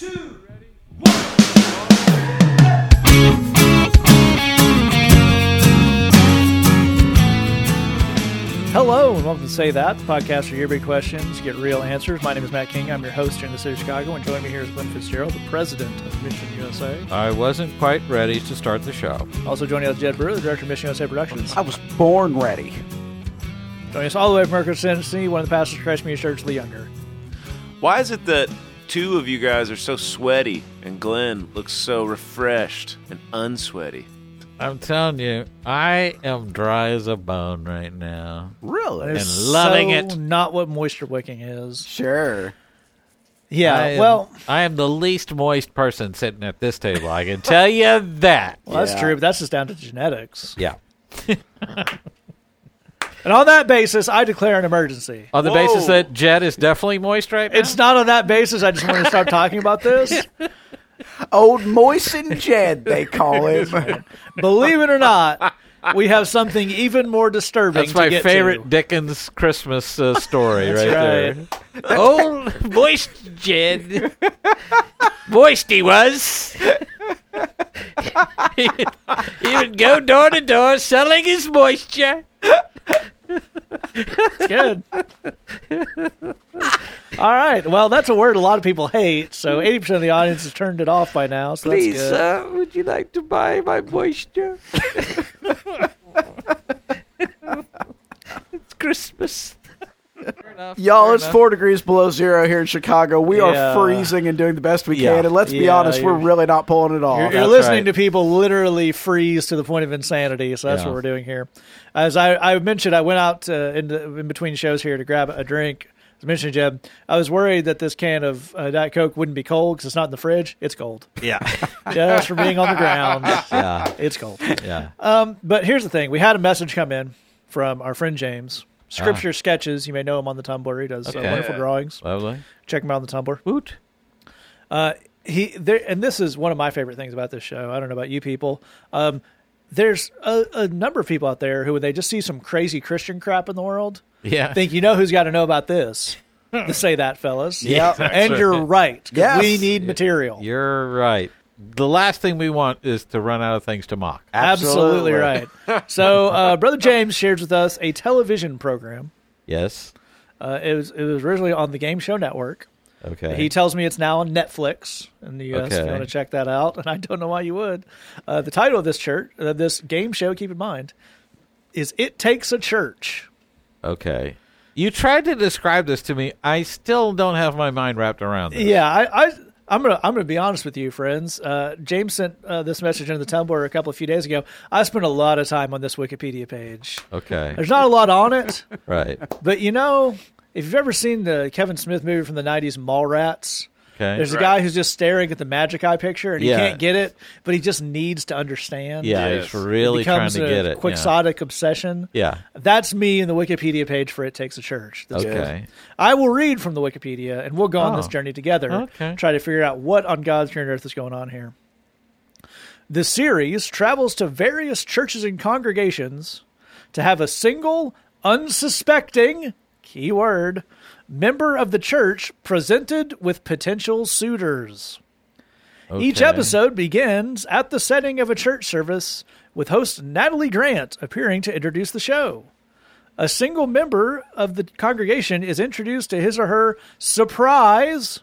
Hello, and welcome to Say That, the podcast where your big questions get real answers. My name is Matt King. I'm your host here in the city of Chicago, and joining me here is Glenn Fitzgerald, the president of Mission USA. I wasn't quite ready to start the show. Also joining us, Jed Brewer, the director of Mission USA Productions. I was born ready. Joining us all the way from Mercury, Tennessee, one of the pastors of Christ Community Church, Lee Younger. Why is it that two of you guys are so sweaty and Glenn looks so refreshed and unsweaty? I'm telling you, I am dry as a bone right now. Really? And It's loving so it. Not what moisture wicking is. Sure. Yeah, I am- well, I am the least moist person sitting at this table. I can tell you that. well, that's Yeah. true, but that's just down to genetics. Yeah. And on that basis, I declare an emergency. On the Whoa. basis that Jed is definitely moist right now. It's not on that basis. I just want to start talking about this. Old Moisten Jed, they call him. Believe it or not, we have something even more disturbing. That's to my get favorite to. Dickens Christmas uh, story right, right. there. Old moist Jed. moist he was. he, he would go door to door selling his moisture. It's good. All right. Well, that's a word a lot of people hate. So eighty percent of the audience has turned it off by now. So that's good. uh, would you like to buy my moisture? it's Christmas. Y'all, it's four degrees below zero here in Chicago. We Yeah. are freezing and doing the best we Yeah. can. And let's be Yeah, honest, we're you're- really not pulling it off. You're, you're that's listening right. to people literally freeze to the point of insanity. So that's Yeah. what we're doing here. As I, I mentioned, I went out uh, in, the, in between shows here to grab a drink. As I mentioned, Jed, I was worried that this can of uh, Diet Coke wouldn't be cold because it's not in the fridge. It's cold. Yeah. Just for being on the ground, Yeah. it's cold. Yeah. Um, but here's the thing: we had a message come in from our friend James. Ah. Scripture sketches. You may know him on the Tumblr. He does uh, Okay. wonderful drawings. Lovely. Check him out on the Tumblr. Woot. Uh, he there, and this is one of my favorite things about this show. I don't know about you people. Um, there's a, a number of people out there who, when they just see some crazy Christian crap in the world, Yeah. think you know who's got to know about this. to say that, fellas. Yeah. and you're right. Yes. we need material. You're right. The last thing we want is to run out of things to mock. Absolutely, right. so, uh, Brother James shares with us a television program. Yes. Uh, it was it was originally on the Game Show Network. Okay. He tells me it's now on Netflix in the U.S. If you want to check that out, and I don't know why you would. Uh, the title of this church, uh, this game show, keep in mind, is "It Takes a Church." okay. You tried to describe this to me. I still don't have my mind wrapped around this. Yeah, I, I I'm gonna I'm gonna be honest with you, friends. Uh, James sent uh, this message in the Tumblr a couple of few days ago. I spent a lot of time on this Wikipedia page. Okay. There's not a lot on it, Right. but you know, if you've ever seen the Kevin Smith movie from the '90s, Mallrats. Okay. There's a guy who's just staring at the magic eye picture and he Yeah. can't get it, but he just needs to understand. yeah, Yes. he's really it trying becomes to a get it. quixotic obsession. Yeah. That's me in the Wikipedia page for It Takes a Church. That's Okay. good. I will read from the Wikipedia and we'll go on this Oh. journey together. Okay. Try to figure out what on God's green earth is going on here. The series travels to various churches and congregations to have a single, unsuspecting, keyword, member of the church presented with potential suitors. Each episode begins at the setting of a church service with host Natalie Grant appearing to introduce the show. A single member of the congregation is introduced to his or her surprise,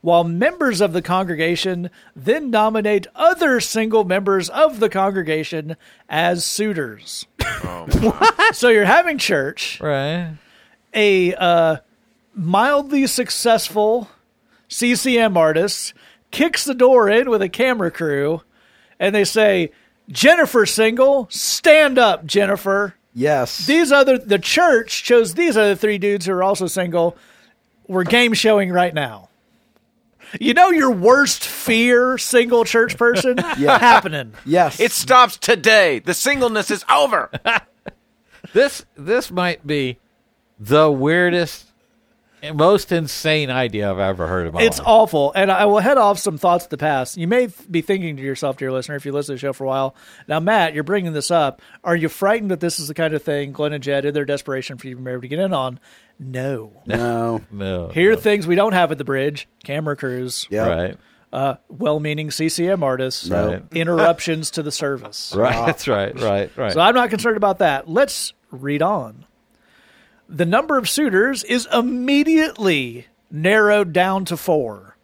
while members of the congregation then nominate other single members of the congregation as suitors. so you're having church Right. a uh, mildly successful CCM artist kicks the door in with a camera crew, and they say, "Jennifer single, stand up, Jennifer." Yes. These other the church chose these other three dudes who are also single. We're game showing right now. You know your worst fear, single church person Yeah. happening. yes. It stops today. The singleness is over. This this might be the weirdest most insane idea I've ever heard of. my It's life. awful. And I will head off some thoughts of the past. You may th- be thinking to yourself, dear listener, if you listen to the show for a while, now, Matt, you're bringing this up. Are you frightened that this is the kind of thing Glenn and Jed, in their desperation for you to be able to get in on? No. No. no. Here are things we don't have at the bridge camera crews, Yeah. Right. uh, well meaning CCM artists, Right. interruptions to the service. Right. That's right. Right. Right. So I'm not concerned about that. Let's read on. The number of suitors is immediately narrowed down to four.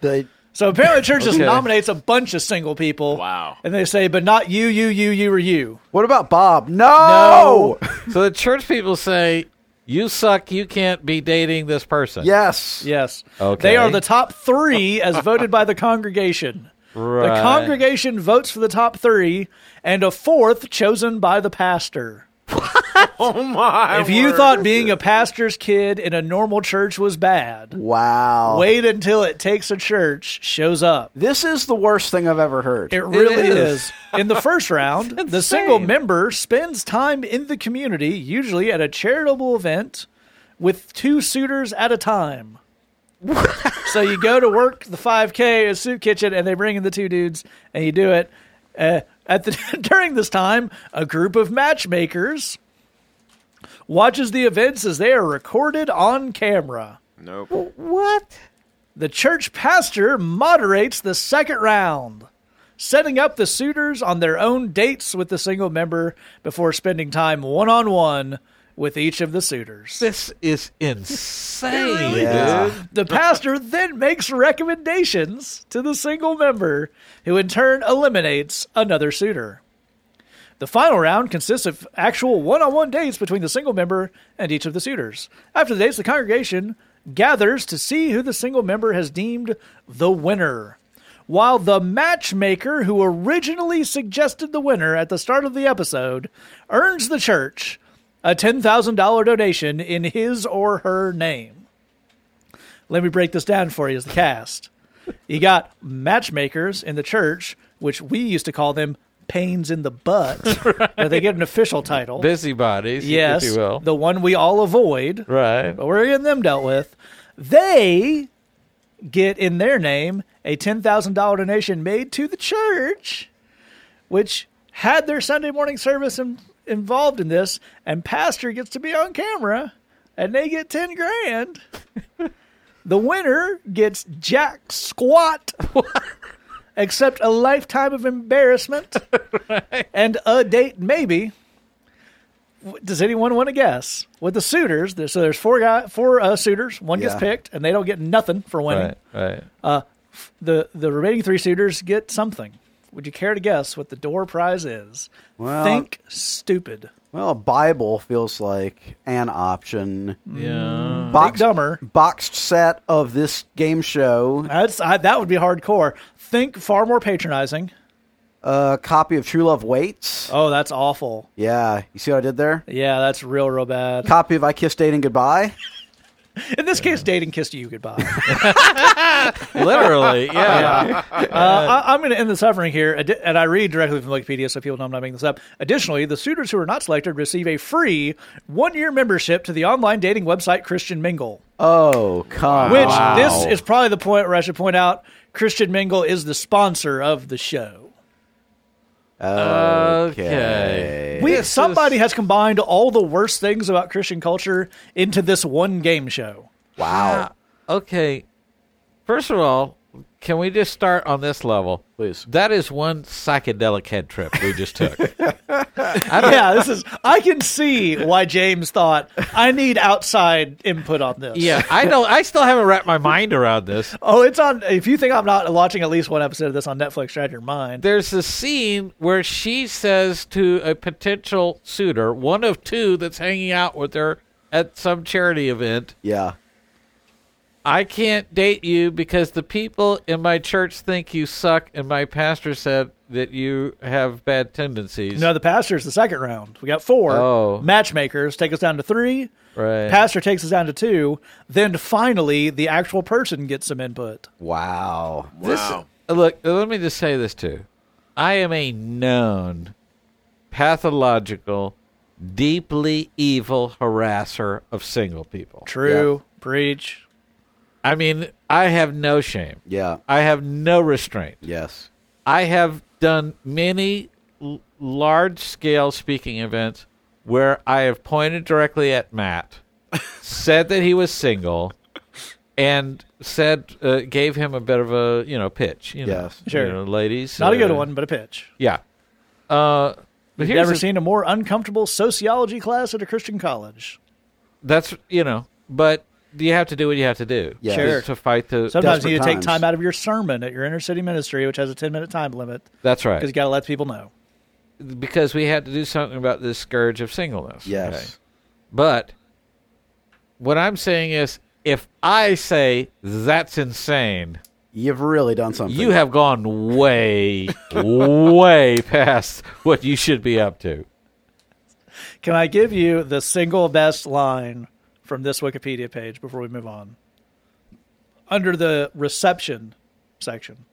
They, So apparently, the church just nominates a bunch of single people. Wow. And they say, but not you, you, you, you, or you. what about Bob? No. no. so the church people say, "You suck. You can't be dating this person." Yes. Yes. Okay. They are the top three as voted by the congregation. Right. The congregation votes for the top three, and a fourth chosen by the pastor. Oh my! if you word. thought being a pastor's kid in a normal church was bad, Wow. wait until it takes a church shows up. This is the worst thing I've ever heard. It really is. is. In the first round, the single member spends time in the community, usually at a charitable event, with two suitors at a time. so you go to work the 5K at Soup Kitchen, and they bring in the two dudes, and you do it. Uh, at the during this time, a group of matchmakers watches the events as they are recorded on camera. nope. What? The church pastor moderates the second round, setting up the suitors on their own dates with the single member before spending time one on one with each of the suitors. This is insane, Yeah. dude. The pastor then makes recommendations to the single member, who in turn eliminates another suitor. The final round consists of actual one on one dates between the single member and each of the suitors. After the dates, the congregation gathers to see who the single member has deemed the winner. While the matchmaker who originally suggested the winner at the start of the episode earns the church a $10,000 donation in his or her name. Let me break this down for you as the cast. You got matchmakers in the church, which we used to call them pains in the butt, but they get an official title. Busybodies, yes, if you will. the one we all avoid, right. but we're getting them dealt with. They get in their name a $10,000 donation made to the church, which had their Sunday morning service in, involved in this, and pastor gets to be on camera, and they get 10 grand. the winner gets jack squat, except a lifetime of embarrassment and a date maybe. Does anyone want to guess? With the suitors, there- so there's four guy, four uh, suitors. One gets picked, and they don't get nothing for winning. Right. Right. The the remaining three suitors get something. Would you care to guess what the door prize is? Well- Think stupid. Well, a Bible feels like an option. Yeah. Box, dumber. Boxed set of this game show. That's I, that would be hardcore. Think far more patronizing. A copy of True Love Waits. Oh, that's awful. Yeah. You see what I did there? Yeah, that's real, real bad. Copy of I Kissed Dating Goodbye. In this case, dating kissed you goodbye. Literally. Yeah. Uh, I, I'm going to end the suffering here, and I read directly from Wikipedia so people know I'm not making this up. Additionally, the suitors who are not selected receive a free one year membership to the online dating website Christian Mingle. Oh, come Which on. this is probably the point where I should point out Christian Mingle is the sponsor of the show. Okay. We, This somebody is- has combined all the worst things about Christian culture into this one game show. Wow. Okay. First of all, can we just start on this level? Please. That is one psychedelic head trip we just took. yeah, this is. I can see why James thought I need outside input on this. yeah, I don't. I still haven't wrapped my mind around this. Oh, it's on. If you think I'm not watching at least one episode of this on Netflix, try your mind. There's a scene where she says to a potential suitor, one of two that's hanging out with her at some charity event, Yeah. I can't date you because the people in my church think you suck, and my pastor said that you have bad tendencies. No, the pastor's the second round. We got four Oh. matchmakers take us down to three. right. Pastor takes us down to two. Then finally, the actual person gets some input. Wow. Wow. Look, let me just say this too. I am a known pathological, deeply evil harasser of single people. True, Preach. I mean, I have no shame. Yeah. I have no restraint. Yes. I have done many l- large scale speaking events where I have pointed directly at Matt, said that he was single, and said uh, gave him a bit of a you know pitch. You know, Yes. Sure. you know, ladies. Not a good uh, one, but a pitch. Yeah. Uh, but You've here's never the- seen a more uncomfortable sociology class at a Christian college. that's you know, but you have to do what you have to do. Yeah. to- Sure. To fight the. Sometimes you need to take times. time out of your sermon at your inner city ministry, which has a 10 minute time limit, that's right. because you got to let people know. because we had to do something about this scourge of singleness. Yes. okay? But what I'm saying is, if I say that's insane, You've really done something. you have gone way, way past what you should be up to. Can I give you the single best line from this Wikipedia page before we move on? Under the reception section,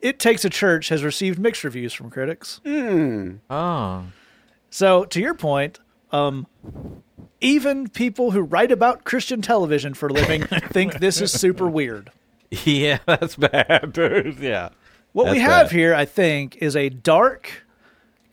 It Takes a Church has received mixed reviews from critics. Oh, So, to your point, um, even people who write about Christian television for a living think this is super weird. yeah, that's bad, dude. Yeah. What we have bad. here, I think, is a dark.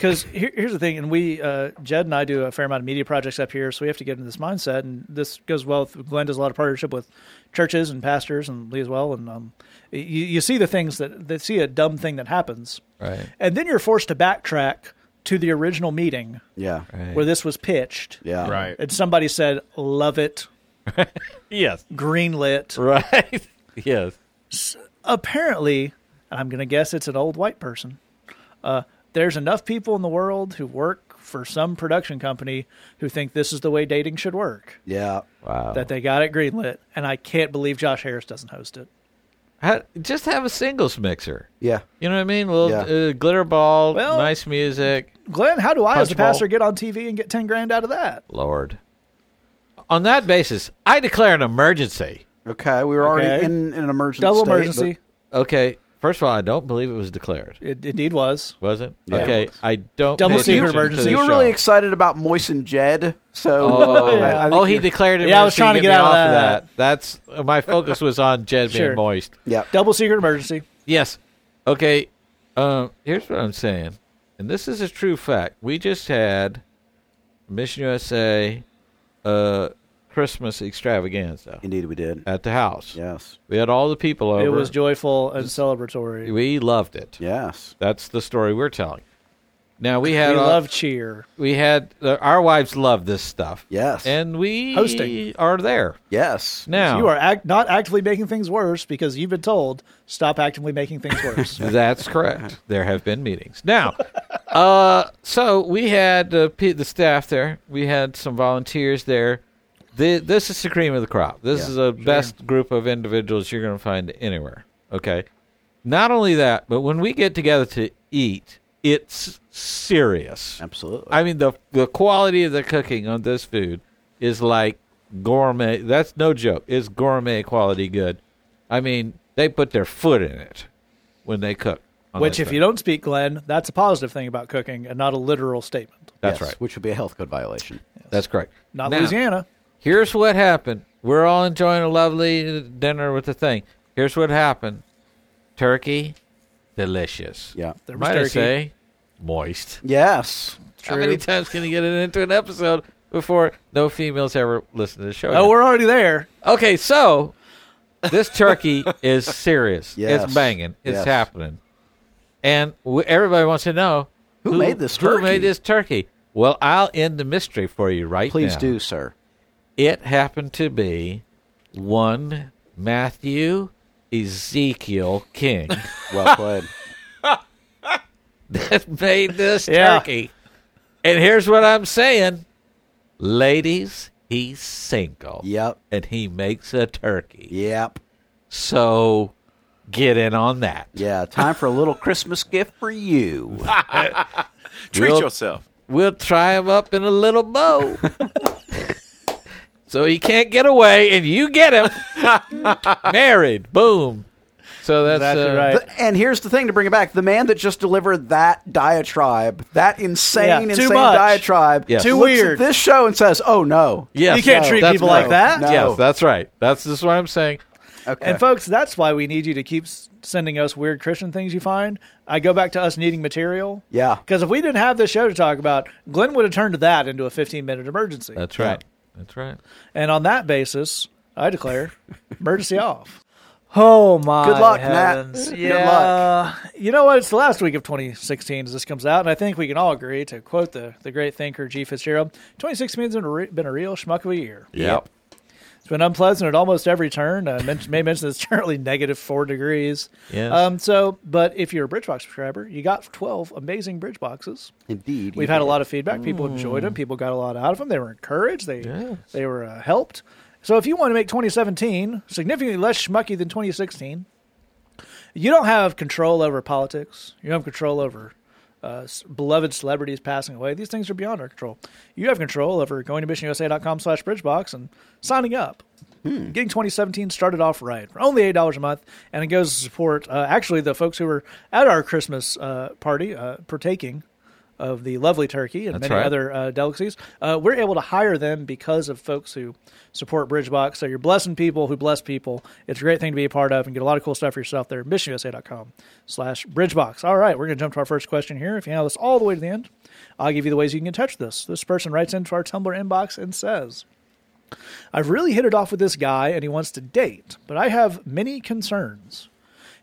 Because here, here's the thing, and we, uh, Jed and I do a fair amount of media projects up here, so we have to get into this mindset. And this goes well. With, Glenn does a lot of partnership with churches and pastors, and Lee as well. And um, you, you see the things that they see a dumb thing that happens, Right. and then you're forced to backtrack to the original meeting Yeah. Right. where this was pitched. Yeah. Right. And somebody said, "Love it, yes. greenlit." Right. yes. apparently, and I'm going to guess it's an old white person. Uh, there's enough people in the world who work for some production company who think this is the way dating should work Yeah. Wow. that they got it greenlit, and I can't believe Josh Harris doesn't host it. Ha- just have a singles mixer. Yeah. You know what I mean? A little Yeah. uh, glitter ball, Well- nice music. Glenn, how do I, as a Punch bowl. pastor, get on TV and get ten grand out of that? Lord. On that basis, I declare an emergency. Okay. We were already in, in an emergency. Double state, emergency. Okay, first of all, I don't believe it was declared. It indeed was. Was it? Yeah, okay, it was. I don't. Double pay secret attention to emergency. the You were show. really excited about Moisten Jed, so Oh, Yeah. I think oh, he you- declared it. Yeah, I was trying to get, get out of off that. That's uh, my focus was on Jed Sure. being moist. Yeah. Double secret emergency. Yes. Okay. Um, here's what I'm saying, and this is a true fact. We just had Mission USA uh, Christmas extravaganza Indeed, we did. at the house. Yes. We had all the people over. It was joyful and celebratory. we loved it. Yes. That's the story we're telling. Now we We had all- love cheer. we had uh, our wives love this stuff. Yes. and we Hosting. are there yes. now. You are act- not actively making things worse because you've been told stop actively making things worse. That's correct. There have been meetings. Now, uh, so we had uh, the staff there. We had some volunteers there. The, this is the cream of the crop. This Yeah, is the best group of individuals you're going to find anywhere. Okay. Not only that, but when we get together to eat, it's serious. Absolutely. I mean, the the quality of the cooking on this food is like gourmet. That's no joke. It's gourmet quality good. I mean, they put their foot in it when they cook. Which, if thing. you don't speak Glenn, that's a positive thing about cooking and not a literal statement. that's Yes, right. Which would be a health code violation. That's correct. Not Now, Louisiana. Here's what happened. We're all enjoying a lovely dinner with the thing. Here's what happened. Turkey, delicious. Yeah. There was Might I turkey. say, moist. Yes. True. How many times can you get it into an episode before no females ever listen to the show? Oh, again? we're already there. Okay, so this turkey is serious. Yes. It's banging. It's Yes. happening. And w- everybody wants to know Who made this Who turkey? made this turkey? Well, I'll end the mystery for you right Please now. do, sir. It happened to be one Matthew Ezekiel King Well played. that made this Yeah. turkey. And here's what I'm saying. Ladies, he's single. yep. And he makes a turkey. Yep. So get in on that. Yeah. Time for a little Christmas gift for you. Treat We'll- yourself. We'll tie him up in a little bow. So he can't get away, and you get him married. Boom. So that's Exactly uh, right. The- and here's the thing to bring it back: the man that just delivered that diatribe, that insane, Yeah, too insane much. diatribe, Yes. Too looks weird. At this show and says, "Oh no, Yes, You can't no, treat people no. like that. No. Yes, that's right. That's just what I'm saying. okay." And folks, that's why we need you to keep sending us weird Christian things you find. I go back to us needing material. Yeah. Because if we didn't have this show to talk about, Glenn would have turned that into a 15 minute emergency. That's right. That's right. and on that basis, I declare emergency off. Oh my Good luck, Nat. heavens. Good Yeah. You know what? It's the last week of 2016 as this comes out, and I think we can all agree to quote the, the great thinker G. Fitzgerald 2016 has been a, re- been a real schmuck of a year. Yep. It's been unpleasant at almost every turn. I men- may mention it's currently negative four degrees. Yes. Um. So, but if you're a Bridgebox subscriber, you got 12 amazing Bridge boxes. Indeed, We've had a lot of feedback. People enjoyed them. People got a lot out of them. They were encouraged. They Yes. they were uh, helped. So if you want to make 2017 significantly less schmucky than 2016, you don't have control over politics. You don't have control over uh, beloved celebrities passing away. These things are beyond our control. You have control over going to missionusa.com slash bridgebox and signing up. Getting 2017 started off right for only eight dollars a month, and it goes to support uh, actually the folks who were at our Christmas uh, party uh, partaking of the lovely turkey and That's many right. other uh, delicacies. Uh, we're able to hire them because of folks who support Bridgebox. So you're blessing people who bless people. It's a great thing to be a part of and get a lot of cool stuff for yourself there. MissionUSA.com slash Bridgebox. All right, we're going to jump to our first question here. If you handle this all the way to the end, I'll give you the ways you can get in touch with this. This person writes into our Tumblr inbox and says, I've really hit it off with this guy and he wants to date, but I have many concerns.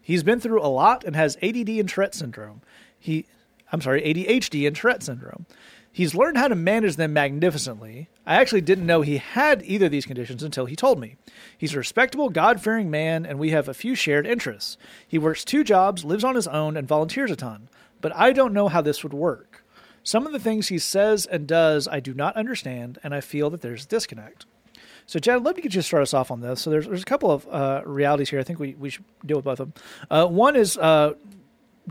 He's been through a lot and has ADD and Tourette syndrome. He, I'm sorry, ADHD and Tourette syndrome. He's learned how to manage them magnificently. I actually didn't know he had either of these conditions until he told me. He's a respectable, God fearing man, and we have a few shared interests. He works two jobs, lives on his own, and volunteers a ton. But I don't know how this would work. Some of the things he says and does I do not understand, and I feel that there's a disconnect. So, Chad, I'd love to get you to start us off on this. So, there's, there's a couple of uh, realities here. I think we, we should deal with both of them. Uh, one is uh,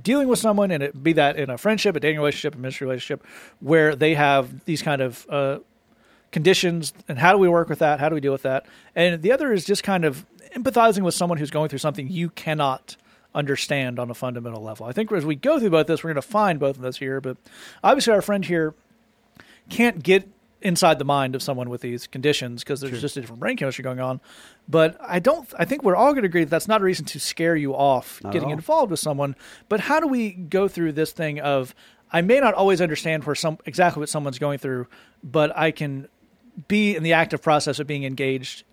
dealing with someone, and it be that in a friendship, a dating relationship, a ministry relationship, where they have these kind of uh, conditions, and how do we work with that? How do we deal with that? And the other is just kind of empathizing with someone who's going through something you cannot understand on a fundamental level. I think as we go through both this, we're going to find both of those here. But obviously, our friend here can't get inside the mind of someone with these conditions because there's just a different brain chemistry going on. But I don't. I think we're all going to agree that that's not a reason to scare you off Not getting involved with someone. But how do we go through this thing of I may not always understand where some exactly what someone's going through, but I can be in the active process of being engaged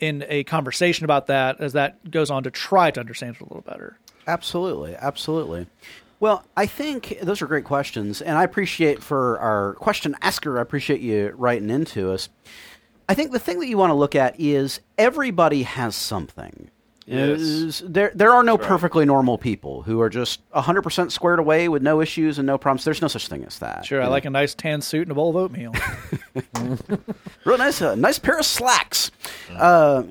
in a conversation about that as that goes on to try to understand it a little better. Absolutely, absolutely. Well, I think those are great questions, and I appreciate for our question asker. I appreciate you writing into us. I think the thing that you want to look at is everybody has something. Yes. Is- there, there are no right. perfectly normal people who are just 100% squared away with no issues and no problems. There's no such thing as that. Sure, I like a nice tan suit and a bowl of oatmeal. Real nice, uh, nice pair of slacks. Uh,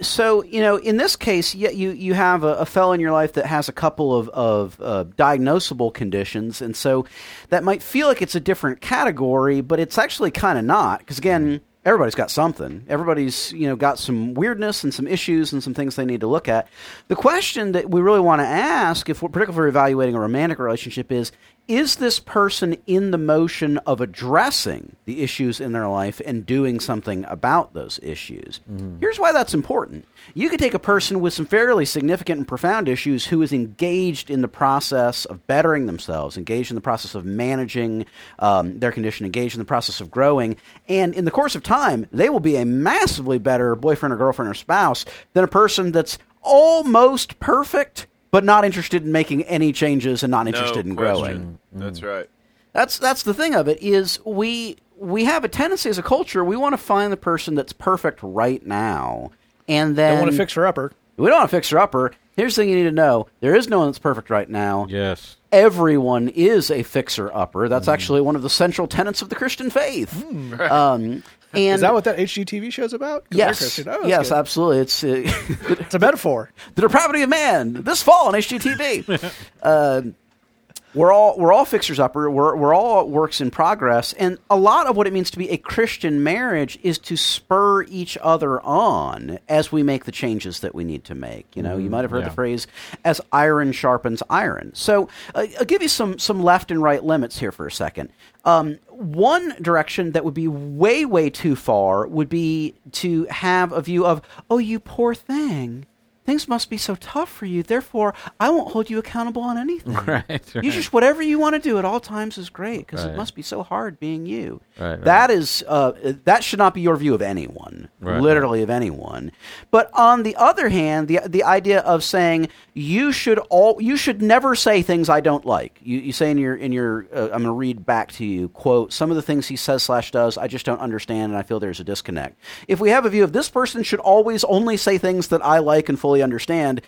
so you know, in this case, you you have a, a fellow in your life that has a couple of of uh, diagnosable conditions, and so that might feel like it's a different category, but it's actually kind of not, because again. Everybody's got something. Everybody's, you know, got some weirdness and some issues and some things they need to look at. The question that we really want to ask, if we're particularly evaluating a romantic relationship, is: Is this person in the motion of addressing the issues in their life and doing something about those issues? Here's why that's important. You could take a person with some fairly significant and profound issues who is engaged in the process of bettering themselves, engaged in the process of managing um, their condition, engaged in the process of growing, and in the course of time, they will be a massively better boyfriend or girlfriend or spouse than a person that's almost perfect but not interested in making any changes and not interested no in question. growing. That's right. That's that's the thing of it is we we have a tendency as a culture we want to find the person that's perfect right now, and then Don't want to fix her upper. we don't want to fix her upper. Here's the thing you need to know: there is no one that's perfect right now. Yes. Everyone is a fixer upper. That's actually one of the central tenets of the Christian faith. Um, and Is that what that HGTV show's about? Yes, Oh, yes, good. absolutely. It's uh, It's a metaphor. the depravity of man this fall on HGTV. uh, we're all we're all fixers upper. We're we're all works in progress, and a lot of what it means to be a Christian marriage is to spur each other on as we make the changes that we need to make. You know, you might have heard yeah. the phrase "as iron sharpens iron." So, uh, I'll give you some some left and right limits here for a second. Um, one direction that would be way way too far would be to have a view of, "Oh, you poor thing." Things must be so tough for you. Therefore, I won't hold you accountable on anything. Right, You just whatever you want to do at all times is great because it must be so hard being you. Right, right. That is uh, that should not be your view of anyone, Right, literally of anyone. But on the other hand, the the idea of saying you should all you should never say things I don't like. You, you say in your in your uh, I'm going to read back to you quote some of the things he says slash does I just don't understand and I feel there's a disconnect. If we have a view of this person should always only say things that I like and fully understand,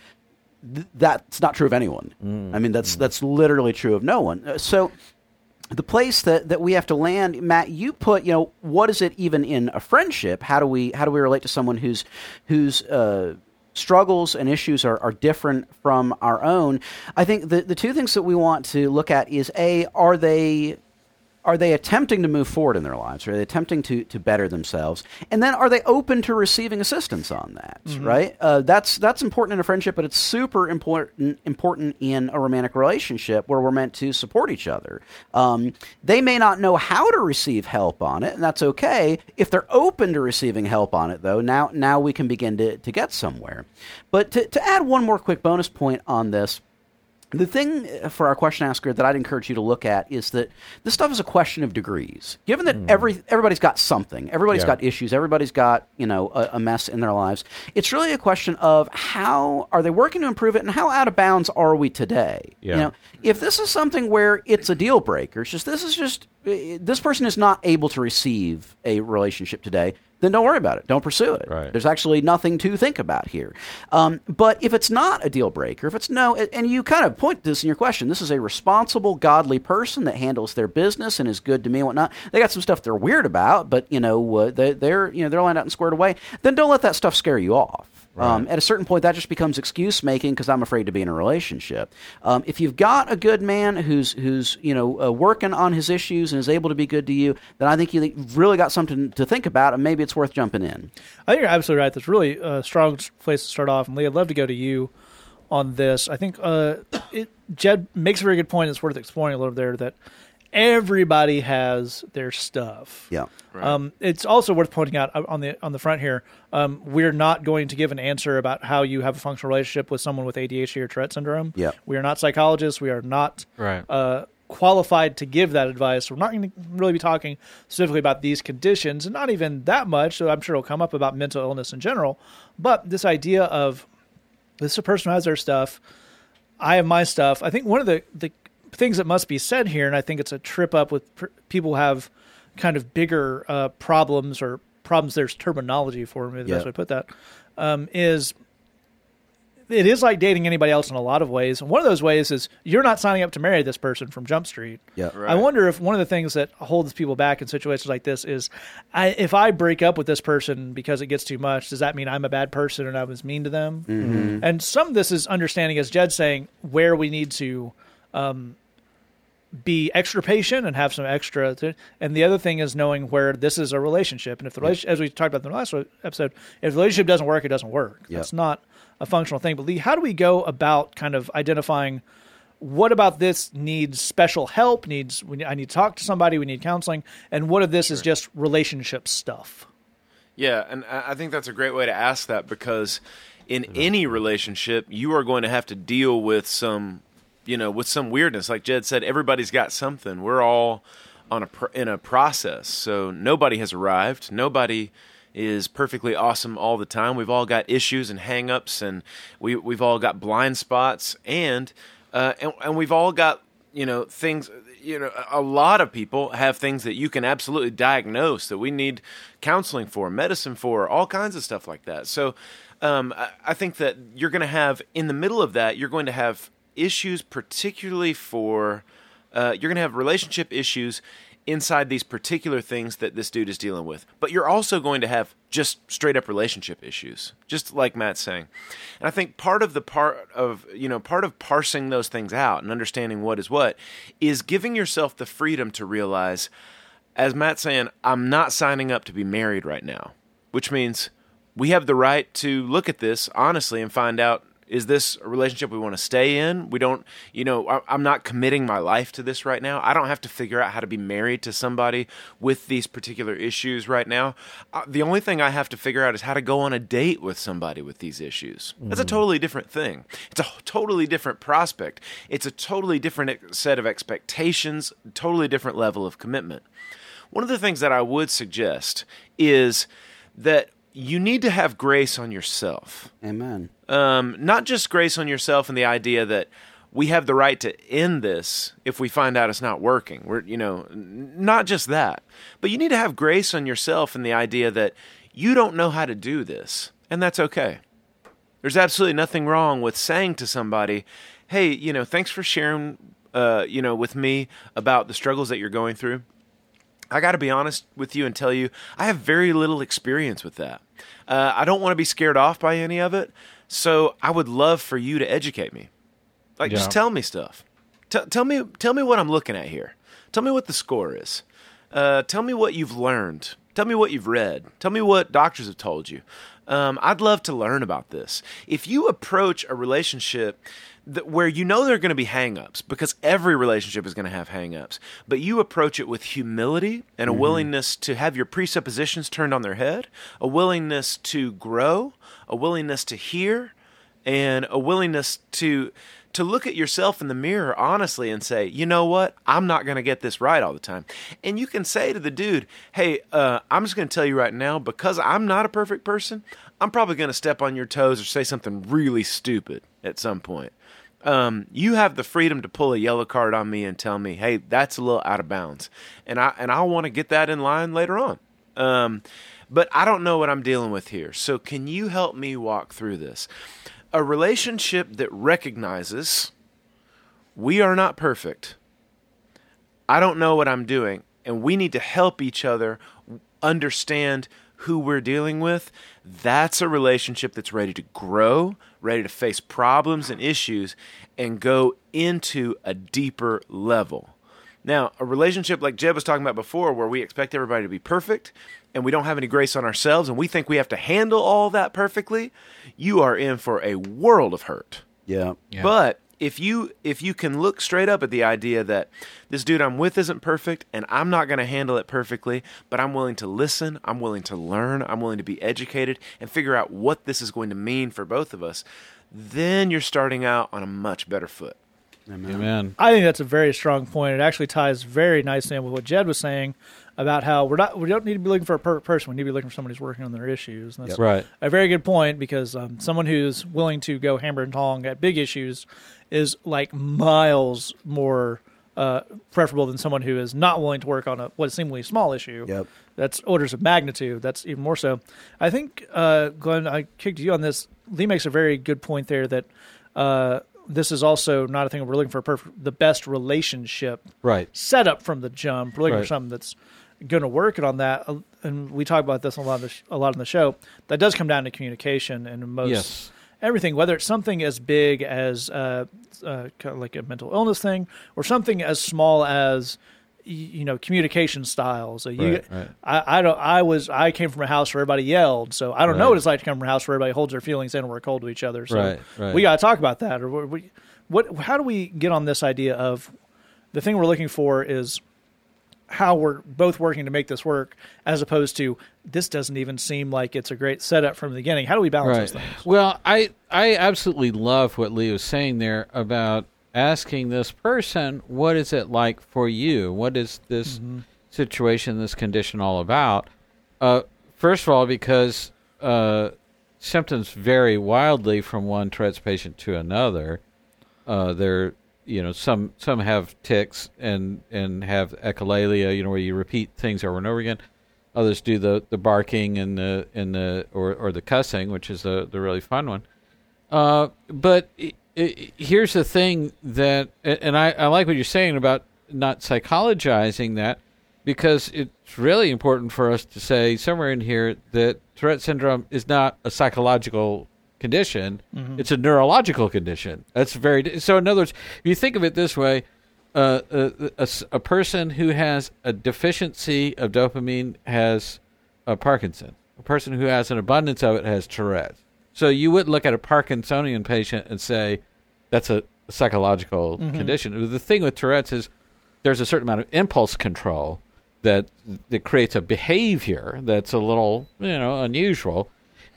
th- that's not true of anyone. I mean, that's that's literally true of no one. Uh, so the place that, that we have to land, Matt, you put, you know, what is it even in a friendship? How do we how do we relate to someone whose whose uh, struggles and issues are, are different from our own? I think the the two things that we want to look at is a are they are they attempting to move forward in their lives? Are they attempting to, to better themselves? And then are they open to receiving assistance on that? Right? Uh, that's that's important in a friendship, but it's super important important in a romantic relationship where we're meant to support each other. Um, they may not know how to receive help on it, and that's okay. If they're open to receiving help on it, though, now now we can begin to, to get somewhere. But to, to add one more quick bonus point on this. The thing uh, for our question asker that I'd encourage you to look at is that this stuff is a question of degrees. Given that hmm. every everybody's got something, everybody's Yeah. got issues, everybody's got you know a, a mess in their lives. It's really a question of how are they working to improve it, and how out of bounds are we today? Yeah. You know, if this is something where it's a deal breaker, it's just this is just this person is not able to receive a relationship today. Then don't worry about it. Don't pursue it. Right. There's actually nothing to think about here. Um, but if it's not a deal breaker, if it's no, and you kind of point this in your question, this is a responsible, godly person that handles their business and is good to me and whatnot. They got some stuff they're weird about, but you know uh, they, they're you know they're lined out and squared away. Then don't let that stuff scare you off. Um, at a certain point, that just becomes excuse making because I'm afraid to be in a relationship. Um, if you've got a good man who's who's you know uh, working on his issues and is able to be good to you, then I think you've really got something to think about, and maybe it's worth jumping in. I think you're absolutely right. That's really a strong place to start off. And Lee, I'd love to go to you on this. I think uh, it, Jed makes a very good point. It's worth exploring a little there that everybody has their stuff. Yeah. Um, it's also worth pointing out uh, on the on the front here. Um, we're not going to give an answer about how you have a functional relationship with someone with ADHD or Tourette syndrome. Yeah. we are not psychologists. We are not Right. uh, qualified to give that advice. We're not going to really be talking specifically about these conditions, and not even that much. So I'm sure it'll come up about mental illness in general. But this idea of this is a person who has their stuff. I have my stuff. I think one of the the things that must be said here, and I think it's a trip up with pr- people who have kind of bigger uh, problems or problems. There's terminology for me. The best Yeah. way to put that um, is it is like dating anybody else in a lot of ways. And one of those ways is you're not signing up to marry this person from Jump Street. Yeah. Right. I wonder if one of the things that holds people back in situations like this is, I, if I break up with this person because it gets too much, does that mean I'm a bad person and I was mean to them? Mm-hmm. And some of this is understanding, as Jed's saying, where we need to um, be extra patient and have some extra. Th- and the other thing is knowing where this is a relationship. And if the relationship, as we talked about in the last episode, if the relationship doesn't work, it doesn't work. Yep. It's not a functional thing. But Lee, how do we go about kind of identifying what about this needs special help? Needs we, I need to talk to somebody. We need counseling. And what of this is just relationship stuff? Yeah, and I I think that's a great way to ask that because in any relationship, you are going to have to deal with some, you know, with some weirdness. Like Jed said, everybody's got something. We're all on a pr- in a process, so nobody has arrived. Nobody is perfectly awesome all the time. We've all got issues and hangups, and we we've all got blind spots, and uh, and, and we've all got you know things you know a lot of people have things that you can absolutely diagnose that we need counseling for medicine for all kinds of stuff like that so um, I, I think that you're going to have in the middle of that you're going to have issues particularly for uh, you're going to have relationship issues inside these particular things that this dude is dealing with. But you're also going to have just straight up relationship issues, just like Matt's saying. And I think part of the part of, you know, part of parsing those things out and understanding what is what is giving yourself the freedom to realize, as Matt's saying, I'm not signing up to be married right now, which means we have the right to look at this honestly and find out is this a relationship we want to stay in? We don't, you know, I- I'm not committing my life to this right now. I don't have to figure out how to be married to somebody with these particular issues right now. Uh, the only thing I have to figure out is how to go on a date with somebody with these issues. That's a totally different thing. It's a totally different prospect. It's a totally different set of expectations, totally different level of commitment. One of the things that I would suggest is that you need to have grace on yourself Amen. Um, not just grace on yourself and the idea that we have the right to end this if we find out it's not working. We're, you know, not just that, but you need to have grace on yourself and the idea that you don't know how to do this, and that's okay. There's absolutely nothing wrong with saying to somebody, "Hey, you know, thanks for sharing, uh, you know, with me about the struggles that you're going through." I got to be honest with you and tell you, I have very little experience with that. Uh, I don't want to be scared off by any of it, so I would love for you to educate me. Like, Yeah. just tell me stuff. T- tell me, tell me what I'm looking at here. Tell me what the score is. Uh, tell me what you've learned. Tell me what you've read. Tell me what doctors have told you. Um, I'd love to learn about this. If you approach a relationship that, where you know there are going to be hangups, because every relationship is going to have hangups, but you approach it with humility and a willingness to have your presuppositions turned on their head, a willingness to grow, a willingness to hear, and a willingness to to look at yourself in the mirror honestly and say, you know what, I'm not going to get this right all the time. And you can say to the dude, hey, uh, I'm just going to tell you right now, because I'm not a perfect person, I'm probably going to step on your toes or say something really stupid at some point. Um, you have the freedom to pull a yellow card on me and tell me, hey, that's a little out of bounds, and I and I want to get that in line later on. Um, but I don't know what I'm dealing with here. So can you help me walk through this? A relationship that recognizes we are not perfect. I don't know what I'm doing, and we need to help each other understand who we're dealing with. That's a relationship that's ready to grow, ready to face problems and issues, and go into a deeper level. Now, a relationship like Jed was talking about before, where we expect everybody to be perfect and we don't have any grace on ourselves and we think we have to handle all that perfectly, you are in for a world of hurt. Yeah. Yeah. But if you if you can look straight up at the idea that this dude I'm with isn't perfect and I'm not going to handle it perfectly, but I'm willing to listen, I'm willing to learn, I'm willing to be educated and figure out what this is going to mean for both of us, then you're starting out on a much better foot. Amen. I think that's a very strong point. It actually ties very nicely in with what Jed was saying about how we're not we don't need to be looking for a perfect person. We need to be looking for somebody who's working on their issues. And that's Right. a very good point because um, someone who's willing to go hammer and tong at big issues is like miles more uh, preferable than someone who is not willing to work on a what is seemingly small issue. Yep. That's orders of magnitude. That's even more so. I think, uh, Glenn, I kicked you on this. Lee makes a very good point there that uh, this is also not a thing we're looking for a perfect, the best relationship Right. set up from the jump. We're looking for something that's going to work. On that, uh, and we talk about this a lot, sh- a lot in the show. That does come down to communication and most Yes. everything, whether it's something as big as uh, uh, kind of like a mental illness thing, or something as small as you know communication styles. So you, Right, right. I, I don't. I was. I came from a house where everybody yelled, so I don't know what it's like to come from a house where everybody holds their feelings in and we're cold to each other. So Right, right. we got to talk about that. Or we, what? How do we get on this idea of the thing we're looking for is how we're both working to make this work, as opposed to this doesn't even seem like it's a great setup from the beginning. How do we balance those things? Well, I I absolutely love what Lee was saying there about asking this person, what is it like for you? What is this situation, this condition all about? Uh, first of all, because uh, symptoms vary wildly from one Tourette's patient to another. Uh, they're you know some some have tics and and have echolalia, you know, where you repeat things over and over again. Others do the, the barking and the and the or, or the cussing, which is the the really fun one. Uh, but i i here's the thing that, and I, I like what you're saying about not psychologizing that, because it's really important for us to say somewhere in here that Tourette syndrome is not a psychological condition; mm-hmm. it's a neurological condition. That's very so. In other words, if you think of it this way, uh, a, a s- a person who has a deficiency of dopamine has a Parkinson. A person who has an abundance of it has Tourette's. So you wouldn't look at a Parkinsonian patient and say that's a psychological mm-hmm. condition. The thing with Tourette's is there's a certain amount of impulse control that that creates a behavior that's a little you know unusual,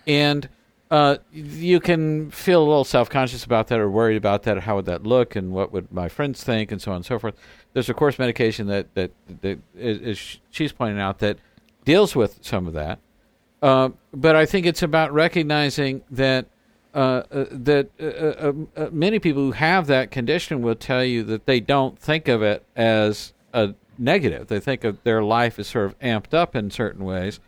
and uh, you can feel a little self conscious about that or worried about that. Or how would that look, and what would my friends think, and so on and so forth. There's of course medication that that that is, is she's pointing out that deals with some of that. Uh, but I think it's about recognizing that uh, uh, that uh, uh, uh, many people who have that condition will tell you that they don't think of it as a negative. They think of their life as sort of amped up in certain ways,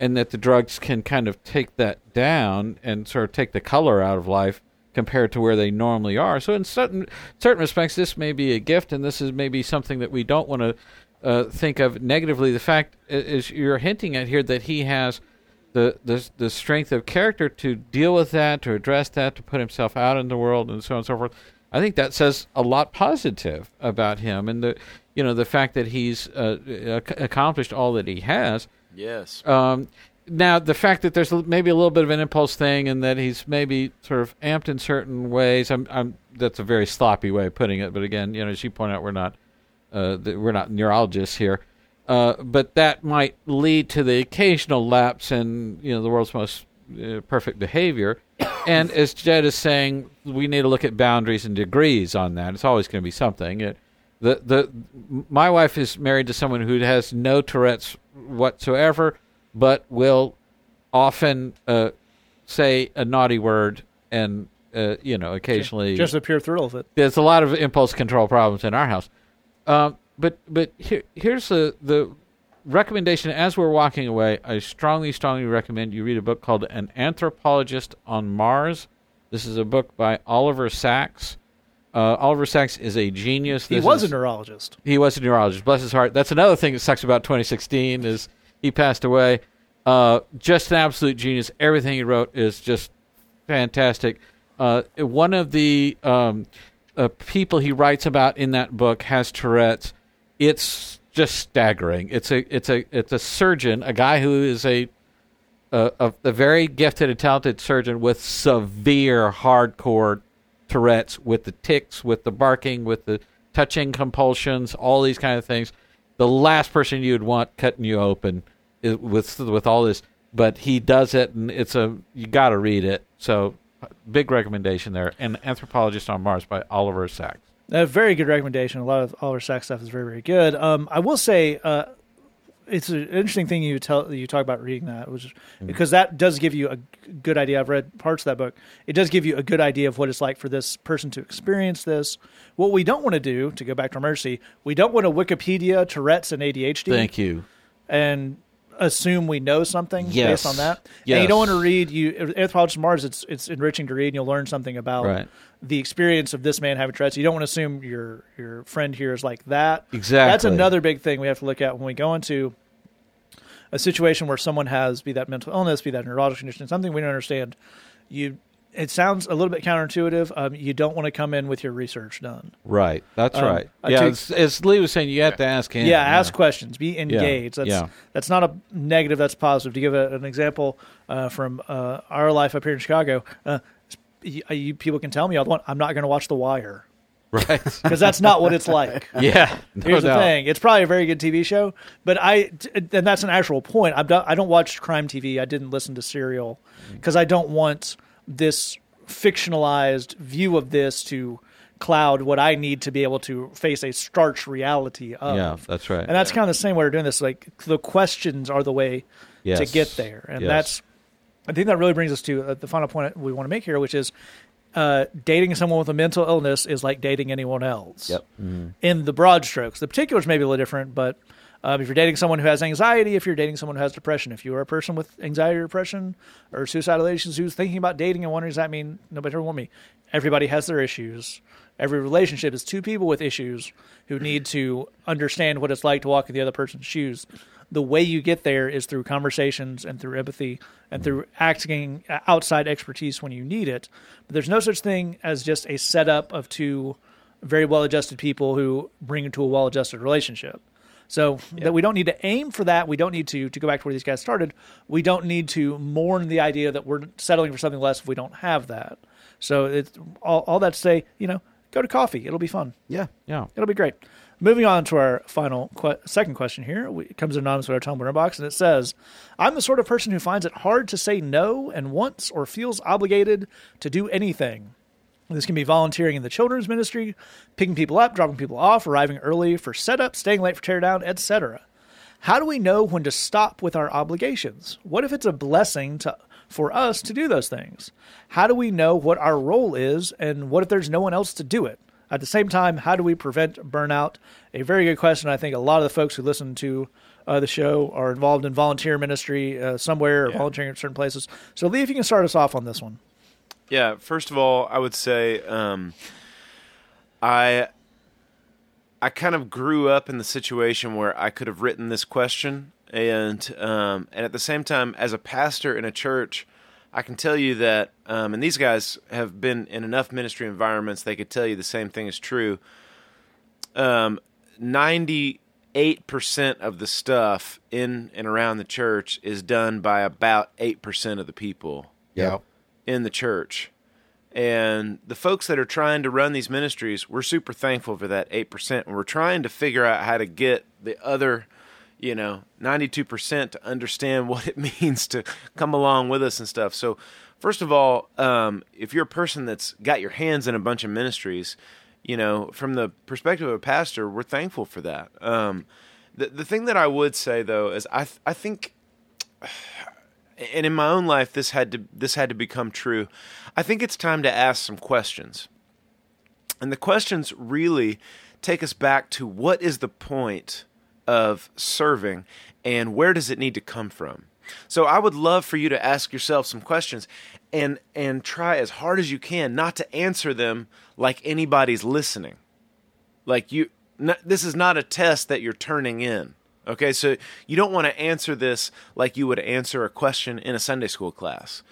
and that the drugs can kind of take that down and sort of take the color out of life compared to where they normally are. So in certain certain respects, this may be a gift, and this is maybe something that we don't want to uh, think of negatively. The fact is, you're hinting at here that he has the, the the strength of character to deal with that, to address that, to put himself out in the world, and so on and so forth. I think that says a lot positive about him, and the you know the fact that he's uh, ac- accomplished all that he has. Yes. Um, now, the fact that there's maybe a little bit of an impulse thing, and that he's maybe sort of amped in certain ways. I'm, I'm that's a very sloppy way of putting it, but again, you know, as you point out, we're not uh, th- we're not neurologists here. Uh, but that might lead to the occasional lapse in you know the world's most uh, perfect behavior. and as Jed is saying, we need to look at boundaries and degrees on that. It's always going to be something. It, the the my wife is married to someone who has no Tourette's whatsoever, but will often uh, say a naughty word and uh, you know occasionally Just the pure thrill of it. there's a lot of impulse control problems in our house. Um, but but here, here's the the recommendation as we're walking away. I strongly strongly recommend you read a book called An Anthropologist on Mars. This is a book by Oliver Sacks. Uh, Oliver Sacks is a genius. He was is- a neurologist. he was a neurologist. Bless his heart. That's another thing that sucks about 2016 is he passed away. Uh, just an absolute genius. Everything he wrote is just fantastic. Uh, one of the um, uh, people he writes about in that book has Tourette's. It's just staggering. It's a it's a it's a surgeon, a guy who is a a, a, a very gifted and talented surgeon with severe hardcore Tourette's, with the ticks, with the barking, with the touching compulsions, all these kind of things. The last person you'd want cutting you open is, with with all this, but he does it, and it's a you got to read it. So, big recommendation there. And Anthropologist on Mars by Oliver Sacks. A very good recommendation. A lot of Oliver Sacks stuff is very, very good. Um, I will say, uh, it's an interesting thing you tell you talk about reading that, which mm. because that does give you a good idea. I've read parts of that book. It does give you a good idea of what it's like for this person to experience this. What we don't want to do, to go back to mercy, we don't want a Wikipedia Tourette's and ADHD Thank you. and assume we know something Yes. based on that. And Yes. you don't want to read you Anthropologist of Mars. It's it's enriching to read, and you'll learn something about Right. the experience of this man having Tourette's. You don't want to assume your your friend here is like that. Exactly. That's another big thing we have to look at when we go into a situation where someone has be that mental illness, be that neurological condition, something we don't understand. You it sounds a little bit counterintuitive. Um, you don't want to come in with your research done. Right. That's Um, right. Yeah. take- As, as Lee was saying, you have to ask him. Yeah, ask questions, be engaged. That's yeah. that's not a negative. That's positive. To give a, an example uh, from uh, our life up here in Chicago, uh, you, you people can tell me all want. I'm not going to watch The Wire Right. because that's not what it's like. yeah. No Here's the thing: it's probably a very good TV show, but I and that's an actual point. I'm not, I don't watch crime TV. I didn't listen to Serial because I don't want this fictionalized view of this to cloud what I need to be able to face a starch reality of. Yeah, that's right. And that's kind of the same way we're doing this. Like the questions are the way to get there, and Yes. that's. I think that really brings us to uh, the final point we want to make here, which is uh, dating someone with a mental illness is like dating anyone else. Yep. In the broad strokes, the particulars may be a little different, but um, if you're dating someone who has anxiety, if you're dating someone who has depression, if you are a person with anxiety or depression or suicidal issues who's thinking about dating and wondering does that mean nobody ever want me, everybody has their issues. Every relationship is two people with issues who need to understand what it's like to walk in the other person's shoes. The way you get there is through conversations and through empathy and through acting outside expertise when you need it. But there's no such thing as just a setup of two very well adjusted people who bring into a well adjusted relationship. So that we don't need to aim for that. We don't need to to go back to where these guys started. We don't need to mourn the idea that we're settling for something less if we don't have that. So it's all, all that to say, you know, go to coffee. It'll be fun. Yeah. Yeah. It'll be great. Moving on to our final que- second question here. We, it comes in anonymous with our Tumblr inbox, and it says, "I'm the sort of person who finds it hard to say no and wants or feels obligated to do anything. This can be volunteering in the children's ministry, picking people up, dropping people off, arriving early for setup, staying late for teardown, etc. How do we know when to stop with our obligations? What if it's a blessing to for us to do those things? How do we know what our role is and what if there's no one else to do it? At the same time, how do we prevent burnout? A very good question. I think a lot of the folks who listen to uh, the show are involved in volunteer ministry uh, somewhere or volunteering at certain places. So, Lee, if you can start us off on this one. Yeah, first of all, I would say um, I I kind of grew up in the situation where I could have written this question, and um, and at the same time, as a pastor in a church, I can tell you that, um, and these guys have been in enough ministry environments; they could tell you the same thing is true. Um, Ninety-eight percent of the stuff in and around the church is done by about eight percent of the people Yeah. In the church. And the folks that are trying to run these ministries, we're super thankful for that 8%. And we're trying to figure out how to get the other, you know, 92% to understand what it means to come along with us and stuff. So, first of all, um, if you're a person that's got your hands in a bunch of ministries, you know, from the perspective of a pastor, we're thankful for that. Um, the, the thing that I would say, though, is I, th- I think and in my own life this had to this had to become true. I think it's time to ask some questions. And the questions really take us back to what is the point of serving and where does it need to come from? So i would love for you to ask yourself some questions and and try as hard as you can not to answer them like anybody's listening. Like you this is not a test that you're turning in okay so you don't want to answer this like you would answer a question in a sunday school class.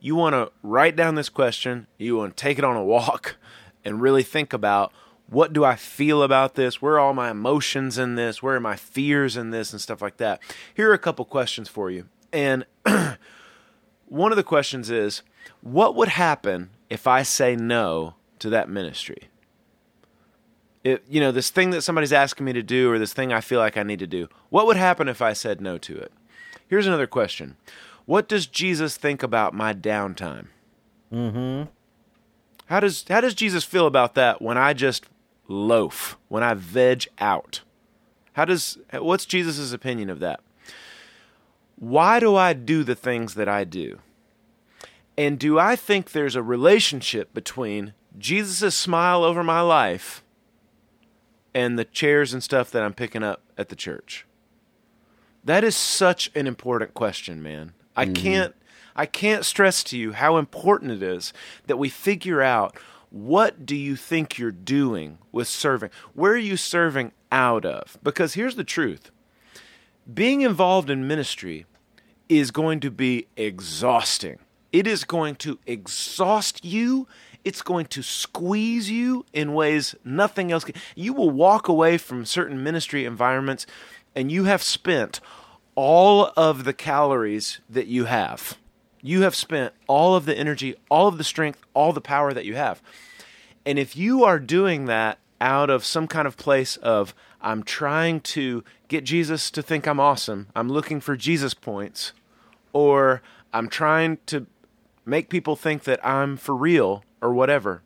You want to write down this question you want to take it on a walk and really think about what do i feel about this? Where are all my emotions in this? Where are my fears in this? And stuff like that. Here are a couple questions for you. And one of the questions is what would happen if i say no to that ministry it, you know, this thing that somebody's asking me to do or this thing I feel like I need to do, what would happen if I said no to it? Here's another question What does Jesus think about my downtime? Mm-hmm. How does, how does Jesus feel about that when I just loaf, when I veg out? How does, what's Jesus' opinion of that? Why do I do the things that I do? And do I think there's a relationship between Jesus' smile over my life and the chairs and stuff that I'm picking up at the church? That is such an important question, man. I mm-hmm. can't I can't stress to you how important it is that we figure out what do you think you're doing with serving? Where are you serving out of? Because here's the truth. Being involved in ministry is going to be exhausting. It is going to exhaust you. It's going to squeeze you in ways nothing else can. You will walk away from certain ministry environments and you have spent all of the calories that you have. You have spent all of the energy, all of the strength, all the power that you have. And if you are doing that out of some kind of place of, I'm trying to get Jesus to think I'm awesome, I'm looking for Jesus points, or I'm trying to make people think that I'm for real or whatever,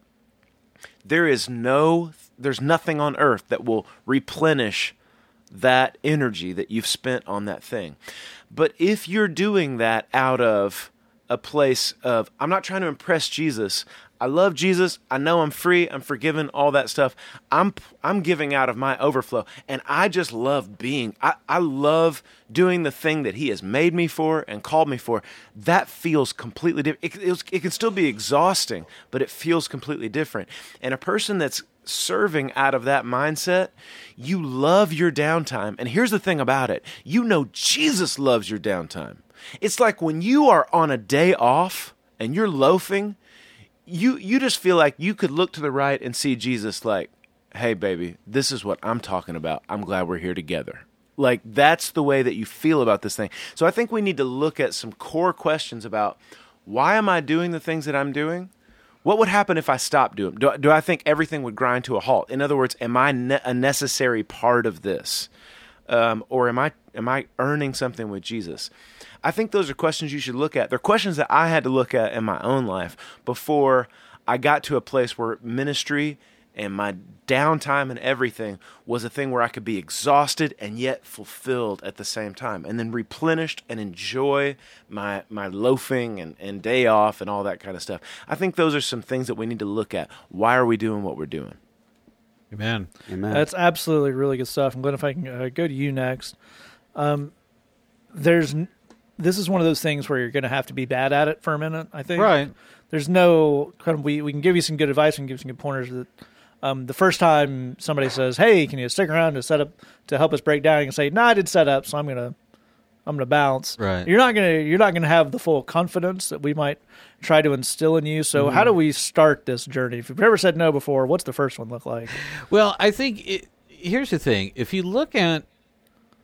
there is no, there's nothing on earth that will replenish that energy that you've spent on that thing. But if you're doing that out of a place of, I'm not trying to impress Jesus, I love Jesus. I know I'm free. I'm forgiven. All that stuff. I'm I'm giving out of my overflow, and I just love being. I, I love doing the thing that He has made me for and called me for. That feels completely different. It, it, it can still be exhausting, but it feels completely different. And a person that's serving out of that mindset, you love your downtime. And here's the thing about it you know Jesus loves your downtime. It's like when you are on a day off and you're loafing, you you just feel like you could look to the right and see Jesus like, "Hey baby, this is what I'm talking about. I'm glad we're here together." Like that's the way that you feel about this thing. So I think we need to look at some core questions about why am I doing the things that I'm doing? What would happen if I stopped doing? Do, do I think everything would grind to a halt? In other words, am I ne- a necessary part of this, um, or am I am I earning something with Jesus? I think those are questions you should look at. They're questions that I had to look at in my own life before I got to a place where ministry and my downtime and everything was a thing where I could be exhausted and yet fulfilled at the same time, and then replenished and enjoy my my loafing and, and day off and all that kind of stuff. I think those are some things that we need to look at. Why are we doing what we're doing? Amen. Amen. That's absolutely really good stuff. I'm glad if I can uh, go to you next. Um, there's n- this is one of those things where you're going to have to be bad at it for a minute. I think. Right. There's no kind of we we can give you some good advice and give you some good pointers. That um, the first time somebody says, "Hey, can you stick around to set up to help us break down?" You can say, "No, I did set up, so I'm gonna I'm gonna bounce." Right. You're not gonna you're not gonna have the full confidence that we might try to instill in you. So how do we start this journey? If you've never said no before, what's the first one look like? Well, I think it, here's the thing: if you look at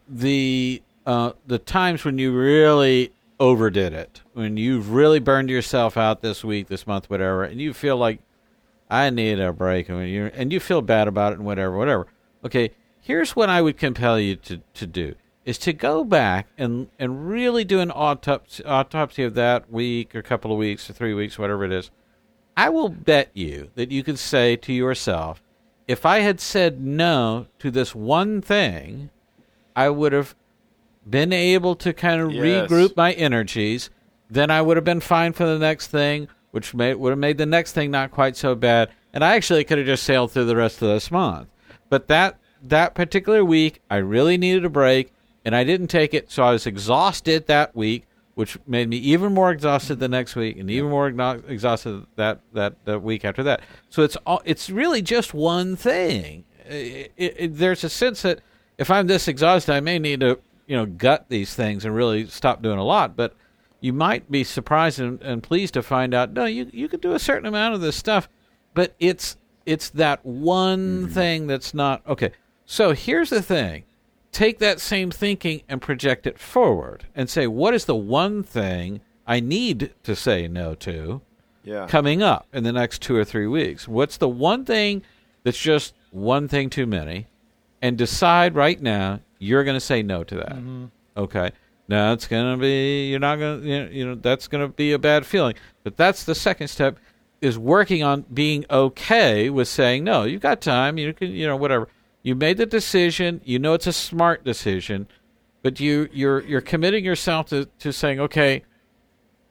the uh, the times when you really overdid it, when you've really burned yourself out this week, this month, whatever, and you feel like I need a break, and you and you feel bad about it, and whatever, whatever. Okay, here's what I would compel you to, to do: is to go back and and really do an autopsy autopsy of that week, or couple of weeks, or three weeks, whatever it is. I will bet you that you could say to yourself, if I had said no to this one thing, I would have been able to kind of Yes. regroup my energies. Then I would have been fine for the next thing, which may, would have made the next thing not quite so bad. And I actually could have just sailed through the rest of this month. But that that particular week, I really needed a break, and I didn't take it. So I was exhausted that week, which made me even more exhausted the next week, and even more exhausted that that that week after that. So it's all, it's really just one thing. It, it, it- there's a sense that if I'm this exhausted, I may need to you know gut these things and really stop doing a lot. But you might be surprised and, and pleased to find out no, you you could do a certain amount of this stuff, but it's it's that one mm-hmm. thing that's not okay. So here's the thing take that same thinking and project it forward and say, what is the one thing I need to say no to Yeah. coming up in the next two or three weeks? What's the one thing that's just one thing too many? And decide right now you're going to say no to that. Okay. Now it's going to be you're not going to you know, you know that's going to be a bad feeling. But that's the second step is working on being okay with saying no. You've got time. You can you know whatever. You made the decision. You know it's a smart decision, but you you're you're committing yourself to to saying okay,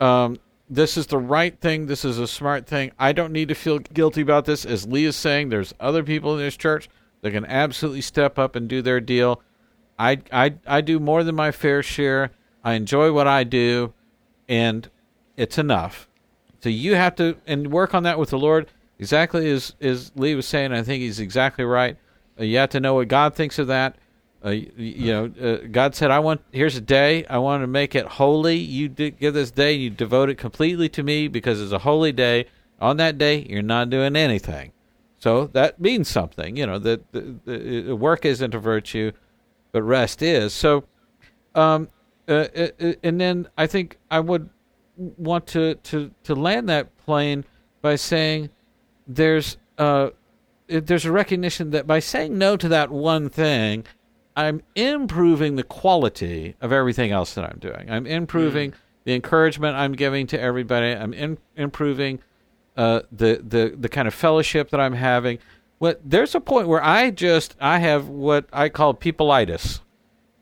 um, this is the right thing. This is a smart thing. I don't need to feel guilty about this. As Lee is saying, there's other people in this church that can absolutely step up and do their deal. I, I, I do more than my fair share. I enjoy what I do, and it's enough. So you have to and work on that with the Lord. Exactly as as Lee was saying, I think he's exactly right. Uh, you have to know what God thinks of that. Uh, you, you know, uh, God said, "I want here's a day. I want to make it holy. You give this day, you devote it completely to me because it's a holy day. On that day, you're not doing anything. So that means something. You know that the, the, the work isn't a virtue, but rest is. So, um, uh, uh, uh, and then I think I would want to to to land that plane by saying there's uh there's a recognition that by saying no to that one thing i'm improving the quality of everything else that i'm doing. I'm improving the encouragement i'm giving to everybody. I'm in, improving uh the the the kind of fellowship that i'm having what there's a point where i just i have what i call peopleitis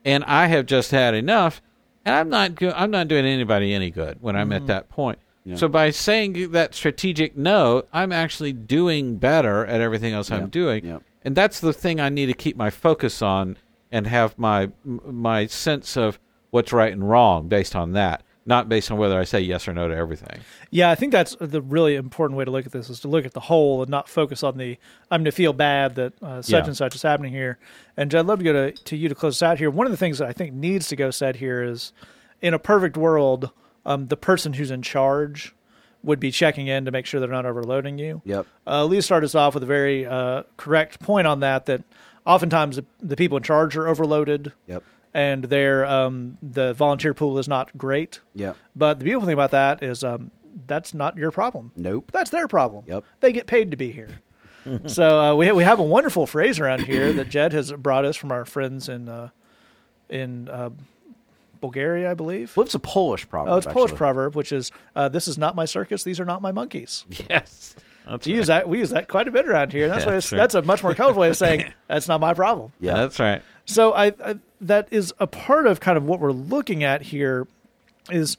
and I have just had enough, and I'm not go- I'm not doing anybody any good when I'm at mm. that point. So by saying that strategic no, I'm actually doing better at everything else Yeah. I'm doing, Yeah. and that's the thing I need to keep my focus on and have my my sense of what's right and wrong based on that, not based on whether I say yes or no to everything. Yeah, I think that's the really important way to look at this is to look at the whole and not focus on the I'm going to feel bad that uh, such Yeah. and such is happening here. And Jed, I'd love to go to, to you to close out here. One of the things that I think needs to go said here is in a perfect world, um, the person who's in charge would be checking in to make sure they're not overloading you. Yep. Uh, Lee started us off with a very uh, correct point on that. That oftentimes the, the people in charge are overloaded, Yep. And their um, the volunteer pool is not great. Yep. But the beautiful thing about that is um, that's not your problem. Nope. That's their problem. Yep. They get paid to be here. so uh, we we have a wonderful phrase around here that Jed has brought us from our friends in uh, in uh, Bulgaria, I believe. Well, it's a Polish proverb. Oh, it's a Polish actually. proverb, which is uh, "This is not my circus; these are not my monkeys." Yes, that's We use that. We use that quite a bit around here. That's Yeah, why it's, that's a much more colorful way of saying that's not my problem. Yeah. that's right. So I, I that is a part of kind of what we're looking at here is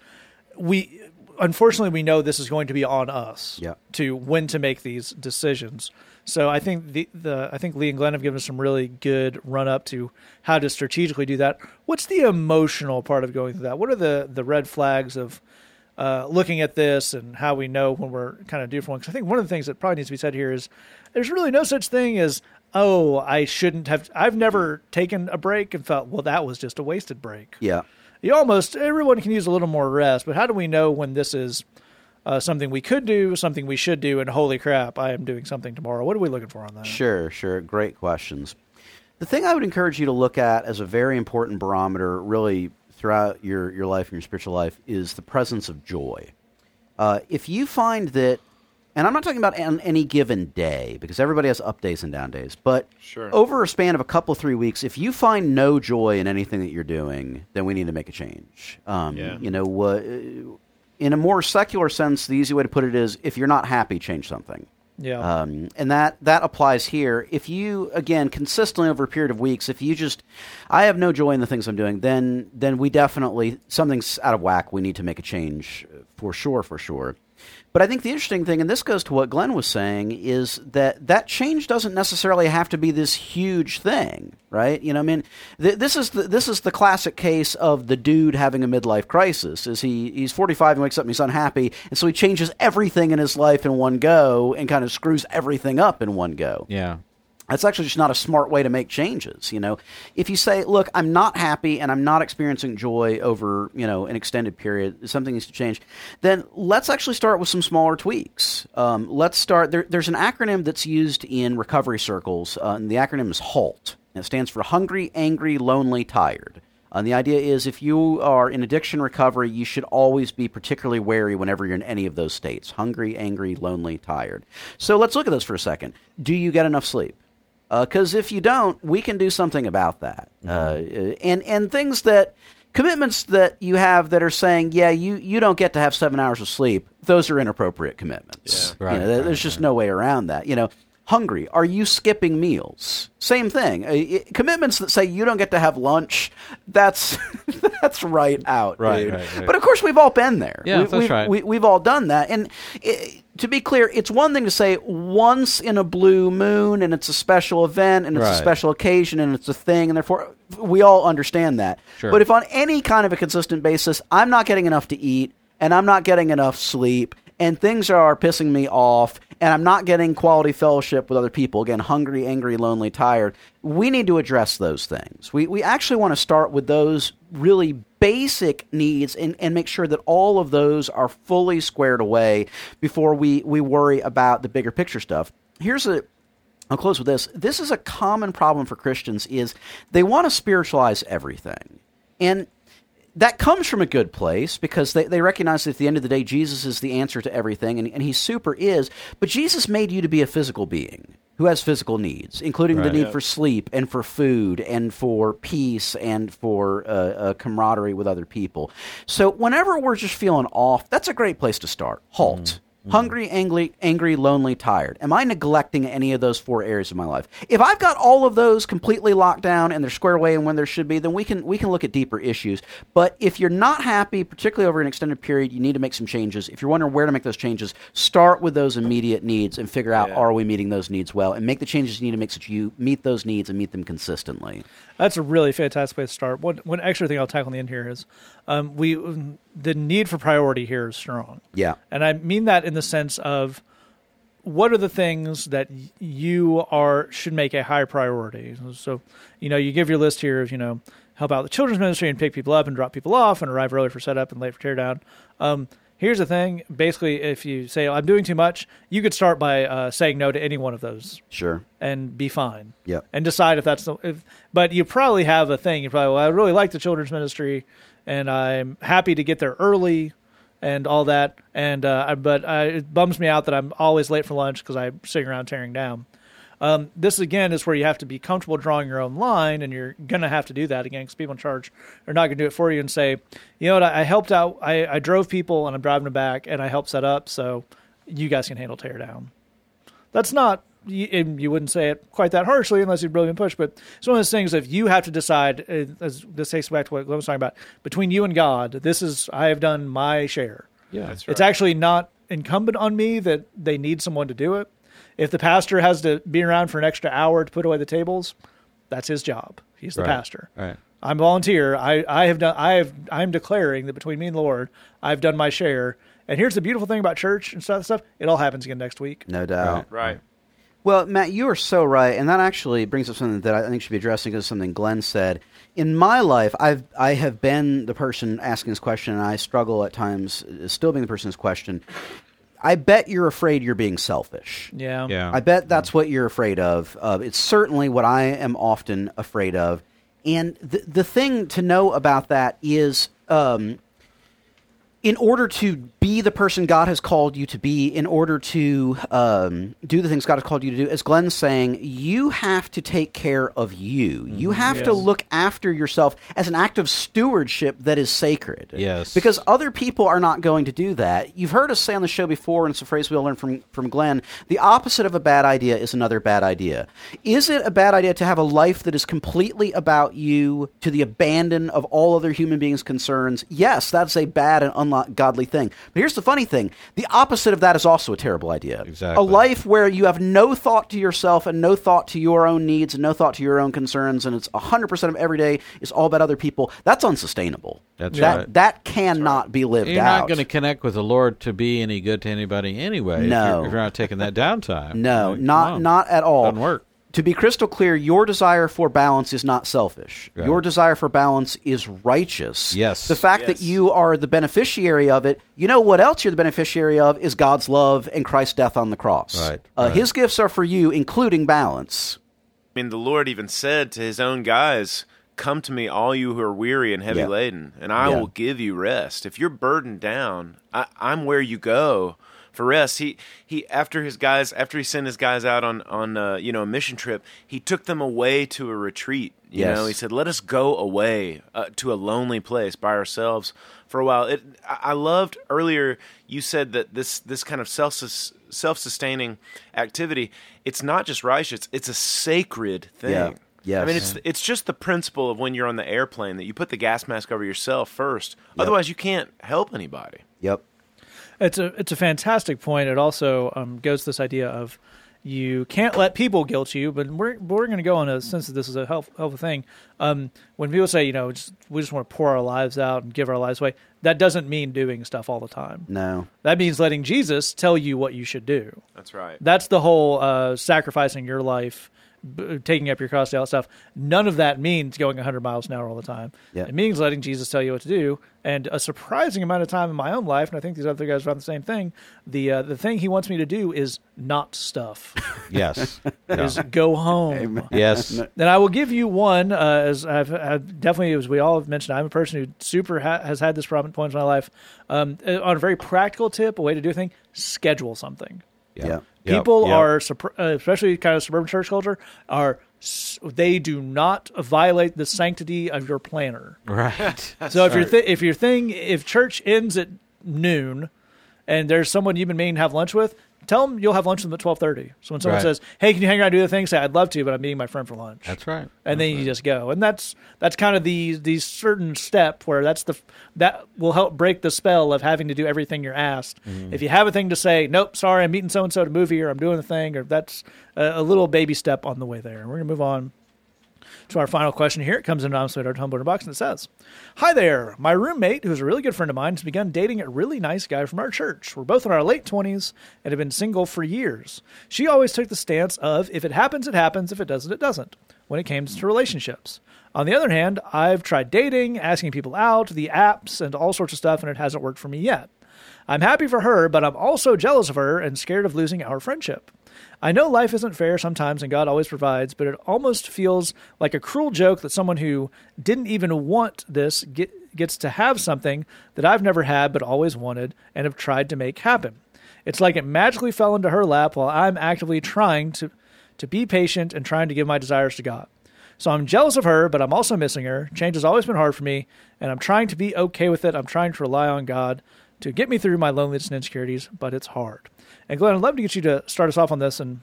we unfortunately we know this is going to be on us Yeah. to when to make these decisions. So I think the, the I think Lee and Glenn have given us some really good run up to how to strategically do that. What's the emotional part of going through that? What are the the red flags of uh, looking at this and how we know when we're kind of due for one? Because I think one of the things that probably needs to be said here is there's really no such thing as oh I shouldn't have. I've never taken a break and felt well that was just a wasted break Yeah. you almost everyone can use a little more rest but how do we know when this is uh, something we could do something we should do and holy crap i am doing something tomorrow what are we looking for on that Sure, sure. Great questions. The thing I would encourage you to look at as a very important barometer, really throughout your, your life and your spiritual life, is the presence of joy. Uh, if you find that, and I'm not talking about on any given day, because everybody has up days and down days, but Sure. over a span of a couple, three weeks, if you find no joy in anything that you're doing, then we need to make a change. Um, Yeah. You know, uh, in a more secular sense, the easy way to put it is if you're not happy, change something. yeah Um, and that that applies here. If you again consistently over a period of weeks, if you just, I have no joy in the things I'm doing, then then we definitely something's out of whack. We need to make a change uh, for sure, for sure. But I think the interesting thing, and this goes to what Glenn was saying, is that that change doesn't necessarily have to be this huge thing, right? You know, I mean, th- this is the, this is the classic case of the dude having a midlife crisis. Is he he's 45 and wakes up and he's unhappy, and so he changes everything in his life in one go and kind of screws everything up in one go Yeah. That's actually just not a smart way to make changes you know if you say look i'm not happy and i'm not experiencing joy over you know an extended period something needs to change then let's actually start with some smaller tweaks um, let's start there, there's an acronym that's used in recovery circles uh, and the acronym is halt and it stands for hungry angry lonely tired and the idea is if you are in addiction recovery, you should always be particularly wary whenever you're in any of those states hungry, angry, lonely, tired. So let's look at those for a second. Do you get enough sleep? Because if you don't, we can do something about that. Uh, and, and things that, commitments that you have that are saying, yeah, you, you don't get to have seven hours of sleep, those are inappropriate commitments. Yeah. Right, You know, there- right, there's just no way around that. You know, hungry, are you skipping meals? Same thing. Uh, commitments that say you don't get to have lunch, that's that's right out, Right, dude. right, right. But of course, we've all been there. Yeah, we, that's we've, right. We, we've all done that. And i to be clear, it's one thing to say once in a blue moon, and it's a special event, and it's a special occasion, and it's a thing, and therefore we all understand that. Sure. But if on any kind of a consistent basis, I'm not getting enough to eat, and I'm not getting enough sleep, and things are pissing me off, and I'm not getting quality fellowship with other people, again, hungry, angry, lonely, tired, we need to address those things. We, we actually want to start with those really basic needs and, and make sure that all of those are fully squared away before we, we worry about the bigger picture stuff. Here's a I'll close with this. This is a common problem for Christians is they want to spiritualize everything. And that comes from a good place because they, they recognize that at the end of the day, Jesus is the answer to everything, and, and he super is. But Jesus made you to be a physical being who has physical needs, including the need Yeah. for sleep and for food and for peace and for uh, uh, camaraderie with other people. So whenever we're just feeling off, that's a great place to start. Halt. Mm-hmm. hungry, angry, angry, lonely, tired. Am I neglecting any of those four areas of my life? If I've got all of those completely locked down and they're squared away and when there should be, then we can we can look at deeper issues. But if you're not happy, particularly over an extended period, you need to make some changes. If you're wondering where to make those changes, start with those immediate needs and figure out Yeah. are we meeting those needs well, and make the changes you need to make so that you meet those needs and meet them consistently. That's a really fantastic way to start. One one extra thing I'll tackle on the end here is um, we the need for priority here is strong. Yeah. And I mean that in the sense of what are the things that you are should make a high priority. So, you know, you give your list here of, you know, help out the children's ministry and pick people up and drop people off and arrive early for setup and late for teardown. Um, here's the thing. Basically, if you say, I'm doing too much, you could start by uh, saying no to any one of those Sure. and be fine. Yeah. And decide if that's the. If, but you probably have a thing. You probably, well, I really like the children's ministry, and I'm happy to get there early, and all that. And uh, I- but I, it bums me out that I'm always late for lunch because I'm sitting around tearing down. Um, this again is where you have to be comfortable drawing your own line, and you're gonna have to do that again because people in charge are not gonna do it for you and say, you know what, I, I helped out, I, I drove people and I'm driving them back, and I helped set up, so you guys can handle tear down that's not you, you wouldn't say it quite that harshly unless you've really been pushed. But it's one of those things if you have to decide, uh, as this takes back to what Glenn was talking about, between you and God, this is I have done my share. Yeah. That's It's actually not incumbent on me that they need someone to do it. If the pastor has to be around for an extra hour to put away the tables, that's his job. He's the Right. pastor. Right. I'm volunteer. I, I have done. I have. I'm declaring that between me and the Lord, I've done my share. And here's the beautiful thing about church and stuff. Stuff. It all happens again next week. No doubt. Right. Well, Matt, you are so right, and that actually brings up something that I think should be addressed because something Glenn said. In my life, I've I have been the person asking this question, and I struggle at times uh, still being the person this question. I bet you're afraid you're being selfish. Yeah. Yeah. I bet that's what you're afraid of. Uh, it's certainly what I am often afraid of. And the the thing to know about that is, um, in order to be the person God has called you to be, in order to um, do the things God has called you to do, as Glenn's saying, you have to take care of you. You have to look after yourself as an act of stewardship that is sacred. Yes. Because other people are not going to do that. You've heard us say on the show before, and it's a phrase we all learned from, from Glenn the opposite of a bad idea is another bad idea. Is it a bad idea to have a life that is completely about you to the abandon of all other human beings' concerns? Yes, that's a bad and ungodly thing. But here's the funny thing the opposite of that is also a terrible idea. Exactly. A life where you have no thought to yourself and no thought to your own needs and no thought to your own concerns, and it's 100% of every day is all about other people, that's unsustainable. That's that, right. That cannot be lived You're out. not going to connect with the Lord to be any good to anybody anyway. if No. you're, if you're not taking that downtime. No, Like, not not at all. Doesn't work. To be crystal clear, your desire for balance is not selfish. Right. Your desire for balance is righteous. Yes. The fact that you are the beneficiary of it, you know what else you're the beneficiary of is God's love and Christ's death on the cross. Right, Uh, right. His gifts are for you, including balance. I mean, the Lord even said to his own guys, Come to me, all you who are weary and heavy Yeah. laden, and I Yeah. will give you rest. If you're burdened down, I, I'm where you go for rest. He he after his guys after he sent his guys out on on uh, you know a mission trip, he took them away to a retreat. You Yes. know, he said, "Let us go away uh, to a lonely place by ourselves for a while." It, I loved earlier. You said that this this kind of self self sustaining activity. It's not just righteous; it's a sacred thing. Yeah. Yes. I mean, it's it's just the principle of when you're on the airplane that you put the gas mask over yourself first. Otherwise, you can't help anybody. Yep. It's a it's a fantastic point. It also um, goes to this idea of you can't let people guilt you, but we're we're going to go on a sense that this is a help, helpful thing. Um, when people say, you know, just, we just want to pour our lives out and give our lives away, that doesn't mean doing stuff all the time. No. That means letting Jesus tell you what you should do. That's right. That's the whole uh, sacrificing your life, b- taking up your cross, all that stuff. None of that means going 100 miles an hour all the time. Yeah. It means letting Jesus tell you what to do. And a surprising amount of time in my own life, and I think these other guys found the same thing. The uh, the thing he wants me to do is not stuff. Yes. is Yeah. go home. yes. Then I will give you one. Uh, as I've, I've definitely, as we all have mentioned, I'm a person who super ha- has had this problem at points in my life. Um, uh, on a very practical tip, a way to do a thing: schedule something. Yeah. Yep, People yep. are, uh, especially kind of suburban church culture, are they do not violate the sanctity of your planner. right. So if your th- if your thing if church ends at noon, and there's someone you've been meaning to have lunch with, tell them you'll have lunch with them at twelve thirty. So when someone Right. says, "Hey, can you hang around and do the thing?" Say, "I'd love to, but I'm meeting my friend for lunch." That's right. and then you just go, and that's that's kind of the the certain step where that's the that will help break the spell of having to do everything you're asked. Mm-hmm. If you have a thing to say, nope, sorry, I'm meeting so and so to movie, or I'm doing the thing, or that's a, a little baby step on the way there. And we're gonna move on to our final question here. It comes in anonymously at our Tumblr box and it says, Hi there. My roommate, who's a really good friend of mine, has begun dating a really nice guy from our church. We're both in our late 20s and have been single for years. She always took the stance of if it happens, it happens. If it doesn't, it doesn't when it came to relationships. On the other hand, I've tried dating, asking people out, the apps, and all sorts of stuff, and it hasn't worked for me yet. I'm happy for her, but I'm also jealous of her and scared of losing our friendship. I know life isn't fair sometimes and God always provides, but it almost feels like a cruel joke that someone who didn't even want this get, gets to have something that I've never had but always wanted and have tried to make happen. It's like it magically fell into her lap while I'm actively trying to, to be patient and trying to give my desires to God. So I'm jealous of her, but I'm also missing her. Change has always been hard for me, and I'm trying to be okay with it. I'm trying to rely on God to get me through my loneliness and insecurities, but it's hard. And Glenn, I'd love to get you to start us off on this. And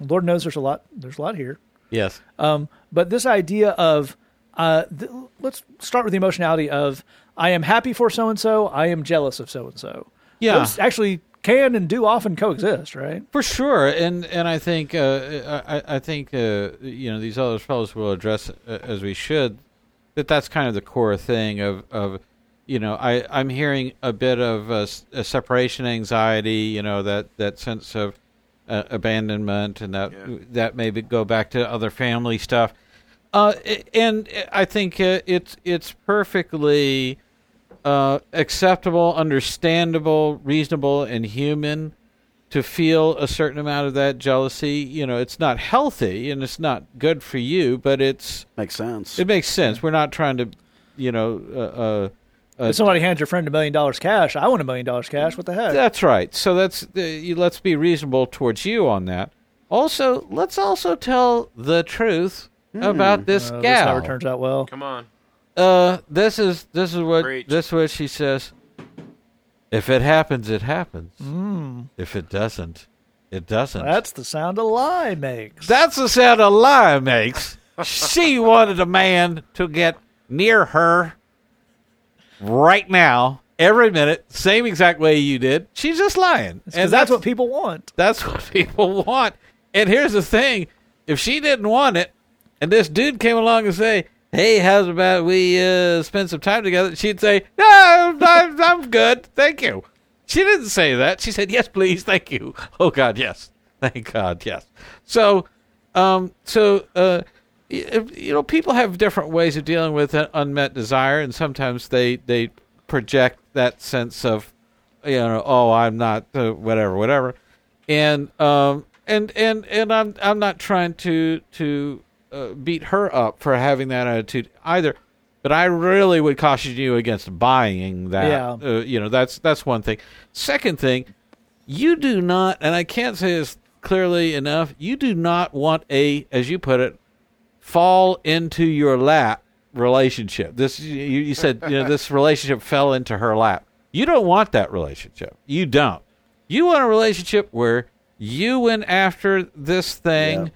Lord knows there's a lot. There's a lot here. Yes. Um, but this idea of uh, th- let's start with the emotionality of I am happy for so and so. I am jealous of so and so. Yeah. Those actually can and do often coexist, right? For sure, and and I think uh, I, I think uh, you know these other fellows will address uh, as we should that that's kind of the core thing of of you know I I'm hearing a bit of a, a separation anxiety, you know that that sense of uh, abandonment, and that Yeah. that maybe go back to other family stuff. Uh, and I think uh, it's it's perfectly uh, acceptable, understandable, reasonable, and human to feel a certain amount of that jealousy. You know, it's not healthy and it's not good for you, but it's Makes sense. it makes sense. We're not trying to, you know, uh, uh, uh, if somebody hands your friend a million dollars cash, I want a million dollars cash. What the heck? That's right. So that's uh, you, let's be reasonable towards you on that. Also, let's also tell the truth about this Uh, this gal. never turns out well. Come on. Uh, this is this is what Preach. this is what she says. If it happens, it happens. Mm, If it doesn't, it doesn't. that's the sound a lie makes. That's the sound a lie makes. she wanted a man to get near her right now, every minute, same exact way you did. She's just lying, and that's what people want. that's what people want. And here's the thing: if she didn't want it, and this dude came along and say, "Hey, how's about we uh, spend some time together?" She'd say, "No, I'm, I'm good, thank you." She didn't say that. She said, "Yes, please, thank you." Oh God, yes, thank God, yes. So, um, so uh, you know, people have different ways of dealing with unmet desire, and sometimes they they project that sense of you know, oh, I'm not uh, whatever, whatever, and um, and and and I'm I'm not trying to to uh, beat her up for having that attitude either, but I really would caution you against buying that. Yeah. Uh, you know, that's that's one thing. Second thing, you do not, and I can't say this clearly enough. You do not want a, as you put it, fall into your lap relationship. This you, you said you know this relationship fell into her lap. You don't want that relationship. You don't. You want a relationship where you went after this thing. Yeah.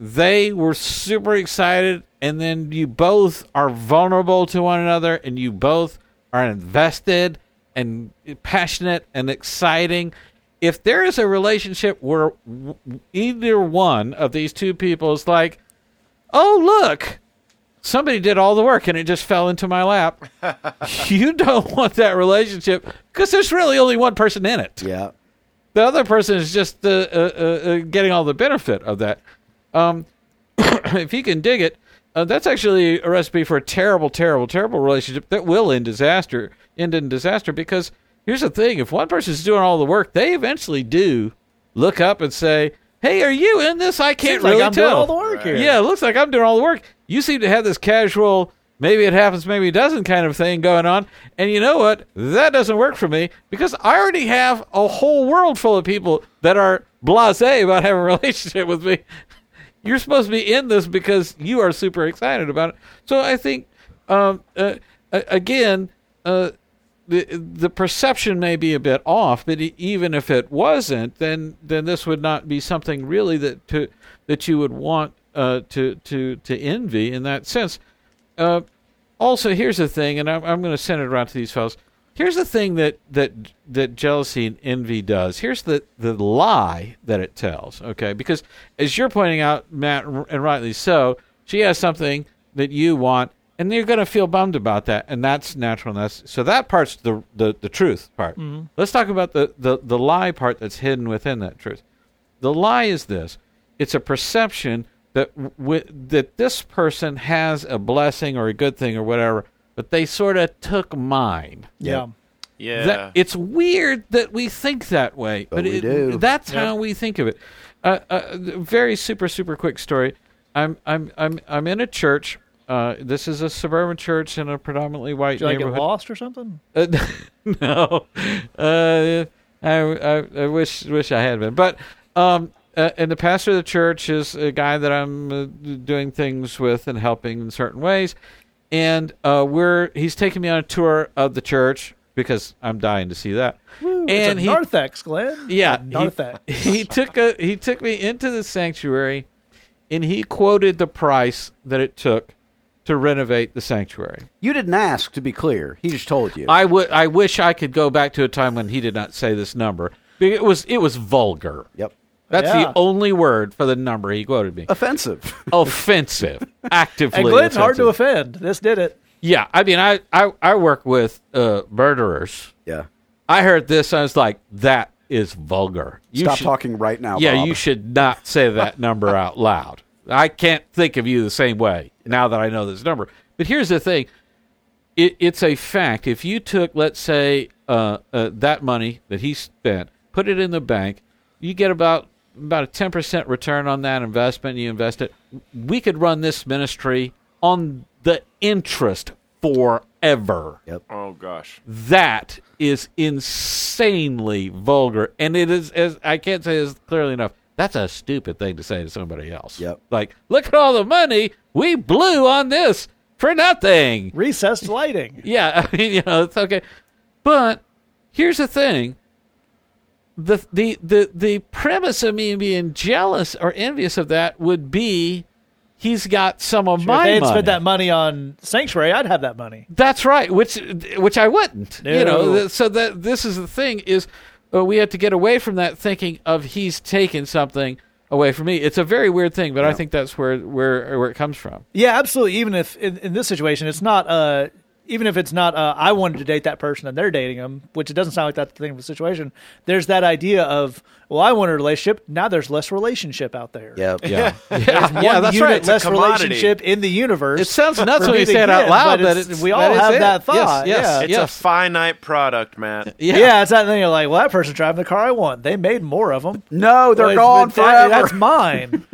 They were super excited, and then you both are vulnerable to one another, and you both are invested and passionate and exciting. If there is a relationship where either one of these two people is like, oh, look, somebody did all the work and it just fell into my lap, you don't want that relationship because there's really only one person in it. yeah. The other person is just uh, uh, uh, getting all the benefit of that. Um, if he can dig it, uh, that's actually a recipe for a terrible, terrible, terrible relationship that will end disaster, end in disaster. Because here's the thing: if one person's doing all the work, they eventually do look up and say, "Hey, are you in this? I can't Seems really like I'm tell." doing all the work here. Yeah, it looks like I'm doing all the work. You seem to have this casual, maybe it happens, maybe it doesn't kind of thing going on. And you know what? That doesn't work for me because I already have a whole world full of people that are blase about having a relationship with me. You're supposed to be in this because you are super excited about it. So I think, um, uh, again, uh, the the perception may be a bit off, but even if it wasn't, then then this would not be something really that to that you would want uh, to to to envy in that sense. Uh, also, here's the thing, and I'm, I'm going to send it around to these fellows. Here's the thing that that that jealousy and envy does. Here's the the lie that it tells. Okay, because as you're pointing out, Matt, and rightly so, she has something that you want, and you're going to feel bummed about that, and that's natural. And that's so that part's the the, the truth part. Let's talk about the, the the lie part that's hidden within that truth. The lie is this: it's a perception that w- that this person has a blessing or a good thing or whatever, but they sort of took mine. Yeah. Yeah. That, it's weird that we think that way, but, But we it, do. that's Yep. how we think of it. Uh, uh, very super super quick story. I'm I'm I'm I'm in a church. Uh, this is a suburban church in a predominantly white Did you like get neighborhood. lost or something? Uh, no, uh, I, I, I wish wish I had been, but um, uh, and the pastor of the church is a guy that I'm uh, doing things with and helping in certain ways, and uh, we're he's taking me on a tour of the church because I'm dying to see that, Woo, and it's a he narthex, Glenn. yeah, narthex. he, he took a he took me into the sanctuary, and he quoted the price that it took to renovate the sanctuary. You didn't ask, to be clear. He just told you. I would. I wish I could go back to a time when he did not say this number. It was. It was vulgar. yep. That's Yeah. the only word for the number he quoted me. Offensive. offensive. Actively. And Glenn's hard to offend. This did it. Yeah, I mean, I I, I work with uh, murderers. yeah. I heard this. I was like, that is vulgar. You Stop should- talking right now. Yeah, Bob. you should not say that number out loud. I can't think of you the same way now that I know this number. But here's the thing: it, it's a fact. If you took, let's say, uh, uh, that money that he spent, put it in the bank, you get about about a ten percent return on that investment. You invest it. We could run this ministry on the interest forever Yep. oh gosh. that is insanely vulgar and it is as i can't say this clearly enough that's a stupid thing to say to somebody else Yep. like look at all the money we blew on this for nothing Recessed lighting. yeah i mean you know it's okay but here's the thing the the the the premise of me being jealous or envious of that would be he's got some of If my they had money spent that money on sanctuary, I'd have that money. that's right, which which I wouldn't. You know, so that this is the thing is uh, we have to get away from that thinking of he's taken something away from me. It's a very weird thing, but I think that's where where where it comes from. Yeah, absolutely. Even if in, in this situation, it's not. Uh, even if it's not, uh, I wanted to date that person and they're dating them, which it doesn't sound like that's the thing of the situation. There's that idea of, well, I wanted a relationship. Now there's less relationship out there. Yep. Yeah, There's yeah, one yeah. That's unit right. less a relationship in the universe. It sounds nuts when you say it out loud, but but it's- it's, we all that is have it. that thought. Yes, yeah. It's yes. a finite product, Matt. yeah. Yeah, it's that thing. You're like, well, that person's driving the car I want. They made more of them. No, they're Well, gone it's- that- forever. That's mine.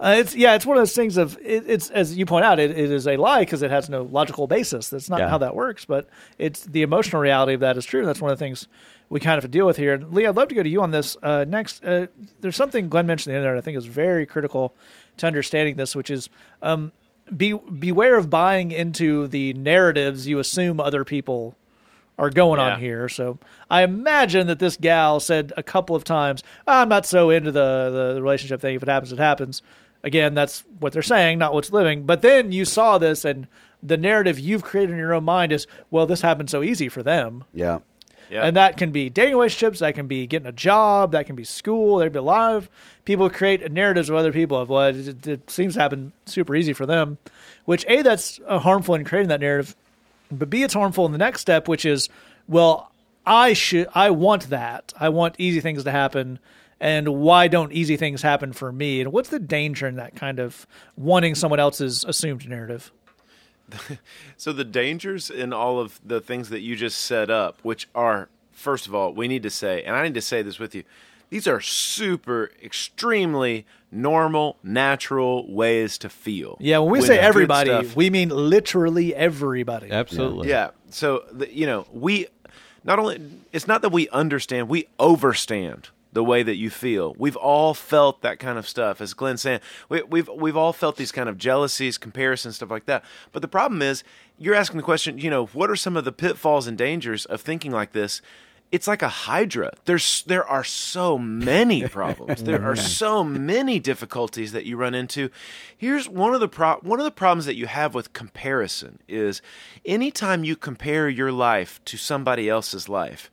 uh, it's yeah, it's one of those things of it, it's as you point out, it, it is a lie because it has no logical basis. That's not Yeah. how that works. But it's the emotional reality of that is true. That's one of the things we kind of have to deal with here. And Lee, I'd love to go to you on this uh, next. Uh, there's something Glenn mentioned in there that I think is very critical to understanding this, which is um, be beware of buying into the narratives you assume other people are going Yeah. on here. So I imagine that this gal said a couple of times, "I'm not so into the, the the relationship thing. If it happens, it happens." Again, that's what they're saying, not what's living. But then you saw this, and the narrative you've created in your own mind is, "Well, this happened so easy for them." yeah. Yeah. And that can be dating relationships, that can be getting a job, that can be school, there can be a lot of people create narratives of other people of what it, it seems to happen super easy for them, which A, that's uh, harmful in creating that narrative, but B, it's harmful in the next step, which is, well, I should, I want that. I want easy things to happen. And why don't easy things happen for me? And what's the danger in that kind of wanting someone else's assumed narrative? So the dangers in all of the things that you just set up, which are first of all, we need to say, and I need to say this with you, these are super, extremely normal, natural ways to feel. Yeah, when we With say everybody, stuff. we mean literally everybody. Absolutely. Yeah. So the, you know, we not only it's not that we understand, we overstand the way that you feel. We've all felt that kind of stuff. As Glenn saying, we, we've we've all felt these kind of jealousies, comparisons, stuff like that. But the problem is, you're asking the question. You know, what are some of the pitfalls and dangers of thinking like this? It's like a hydra. There's there are so many problems. there are so many difficulties that you run into. Here's one of the pro- one of the problems that you have with comparison is anytime you compare your life to somebody else's life,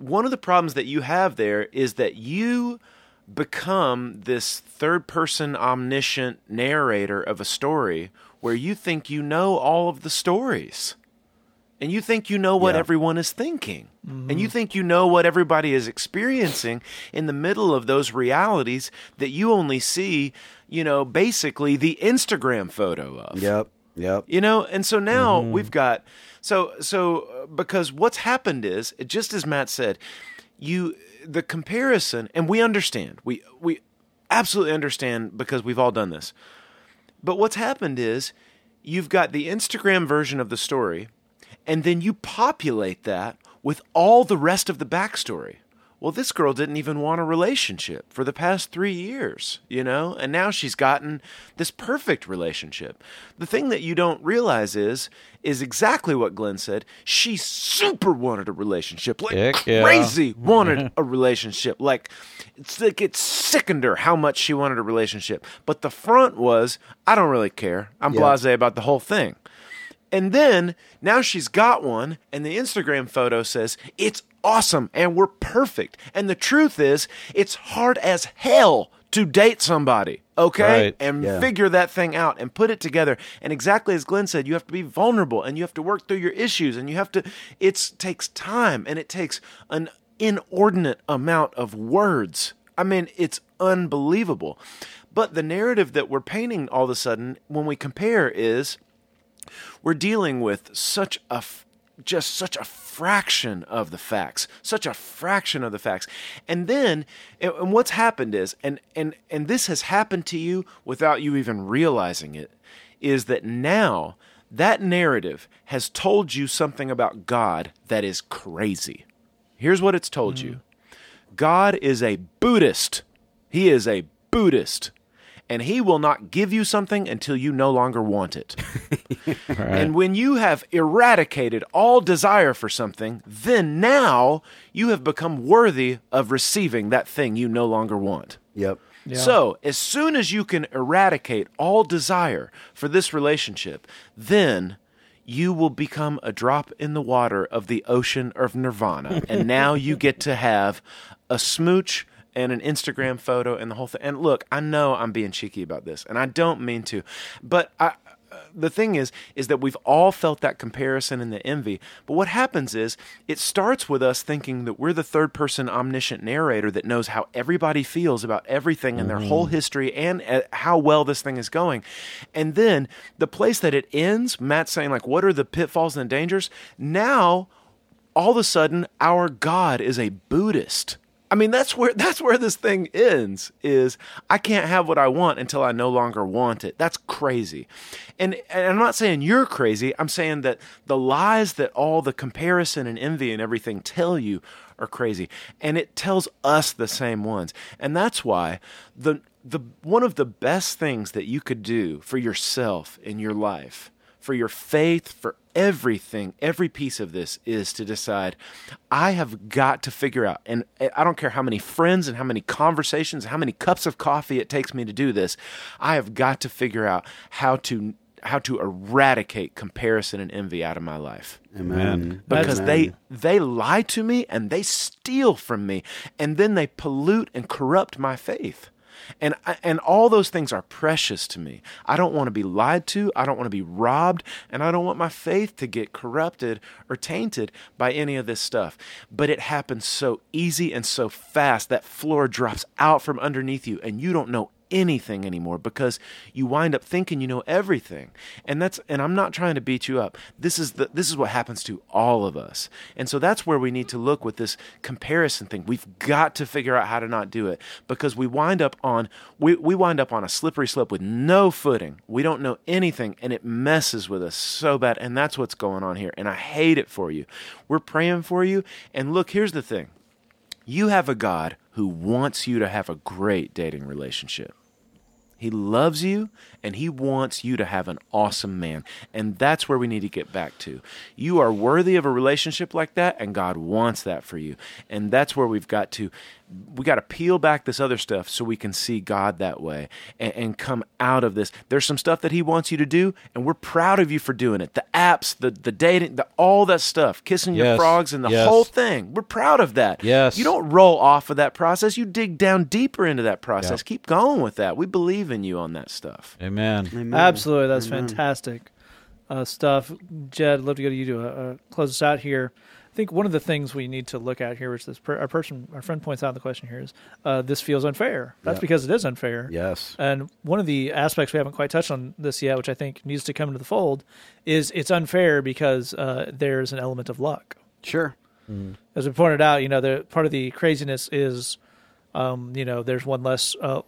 one of the problems that you have there is that you become this third person omniscient narrator of a story where you think you know all of the stories and you think you know what Yeah. everyone is thinking and you mm-hmm. think you know what everybody is experiencing in the middle of those realities that you only see you know basically the instagram photo of Yep. Yep. you know and so now mm-hmm. we've got so so uh, because what's happened is just as matt said you the comparison and we understand we we absolutely understand because we've all done this. But what's happened is you've got the instagram version of the story and then you populate that with all the rest of the backstory well, this girl didn't even want a relationship for the past three years, you know, and now she's gotten this perfect relationship. The thing that you don't realize is, is exactly what Glenn said. She super wanted a relationship, like Heck yeah. crazy wanted a relationship. Like, it's like it sickened her how much she wanted a relationship. But the front was, I don't really care. I'm Yeah. blasé about the whole thing. And then now she's got one, and the Instagram photo says, It's awesome and we're perfect. And the truth is, it's hard as hell to date somebody, okay? Right. And Yeah. figure that thing out and put it together. And exactly as Glenn said, you have to be vulnerable and you have to work through your issues and you have to, it takes time and it takes an inordinate amount of words. I mean, it's unbelievable. But the narrative that we're painting all of a sudden when we compare is we're dealing with such a f- just such a fraction of the facts such a fraction of the facts and then and, and what's happened is and and and this has happened to you without you even realizing it is that now that narrative has told you something about God that is crazy here's what it's told you mm. God is a Buddhist. He is a Buddhist. And he will not give you something until you no longer want it. And when you have eradicated all desire for something, then now you have become worthy of receiving that thing you no longer want. Yep. So, as soon as you can eradicate all desire for this relationship, then you will become a drop in the water of the ocean of nirvana. and now you get to have a smooch and an Instagram photo and the whole thing. And look, I know I'm being cheeky about this, and I don't mean to, but I the thing is is that we've all felt that comparison and the envy. But what happens is it starts with us thinking that we're the third person omniscient narrator that knows how everybody feels about everything and their whole history and uh, how well this thing is going. And then the place that it ends matt's saying like what are the pitfalls and the dangers? Now all of a sudden our god is a buddhist I mean that's where that's where this thing ends is I can't have what I want until I no longer want it. That's crazy. And and I'm not saying you're crazy. I'm saying that the lies that all the comparison and envy and everything tell you are crazy. And it tells us the same ones. And that's why the the one of the best things that you could do for yourself in your life for your faith, for everything, every piece of this is to decide, I have got to figure out, and I don't care how many friends and how many conversations, how many cups of coffee it takes me to do this, I have got to figure out how to how to eradicate comparison and envy out of my life Amen. because Amen. they they lie to me and they steal from me and then they pollute and corrupt my faith and and all those things are precious to me. I don't want to be lied to. I don't want to be robbed. And i don't want my faith to get corrupted or tainted by any of this stuff. But it happens so easy and so fast that floor drops out from underneath you and you don't know anything anymore because you wind up thinking you know everything. And that's and I'm not trying to beat you up. This is the this is what happens to all of us. And so that's where we need to look with this comparison thing. We've got to figure out how to not do it because we wind up on we, we wind up on a slippery slope with no footing. We don't know anything and it messes with us so bad. And that's what's going on here. And I hate it for you. We're praying for you. And look here's the thing. You have a God who wants you to have a great dating relationship. He loves you and he wants you to have an awesome man. And that's where we need to get back to. You are worthy of a relationship like that and God wants that for you. And that's where we've got to we got to peel back this other stuff so we can see God that way and, and, come out of this. There's some stuff that He wants you to do, and we're proud of you for doing it. The apps, the the dating, the, all that stuff, kissing Yes. your frogs, and the Yes. whole thing. We're proud of that. Yes. You don't roll off of that process. You dig down deeper into that process. Yep. Keep going with that. We believe in you on that stuff. Amen. Amen. Absolutely, that's fantastic uh, stuff. Jed, I'd love to go to you to uh, uh, close us out here. I think one of the things we need to look at here, which this per- our person, our friend points out in the question here, is uh, this feels unfair. That's Yeah. because it is unfair. Yes. And one of the aspects we haven't quite touched on this yet, which I think needs to come into the fold, is it's unfair because uh, there's an element of luck. Sure. As we pointed out, you know, the part of the craziness is, um, you know, there's one less uh,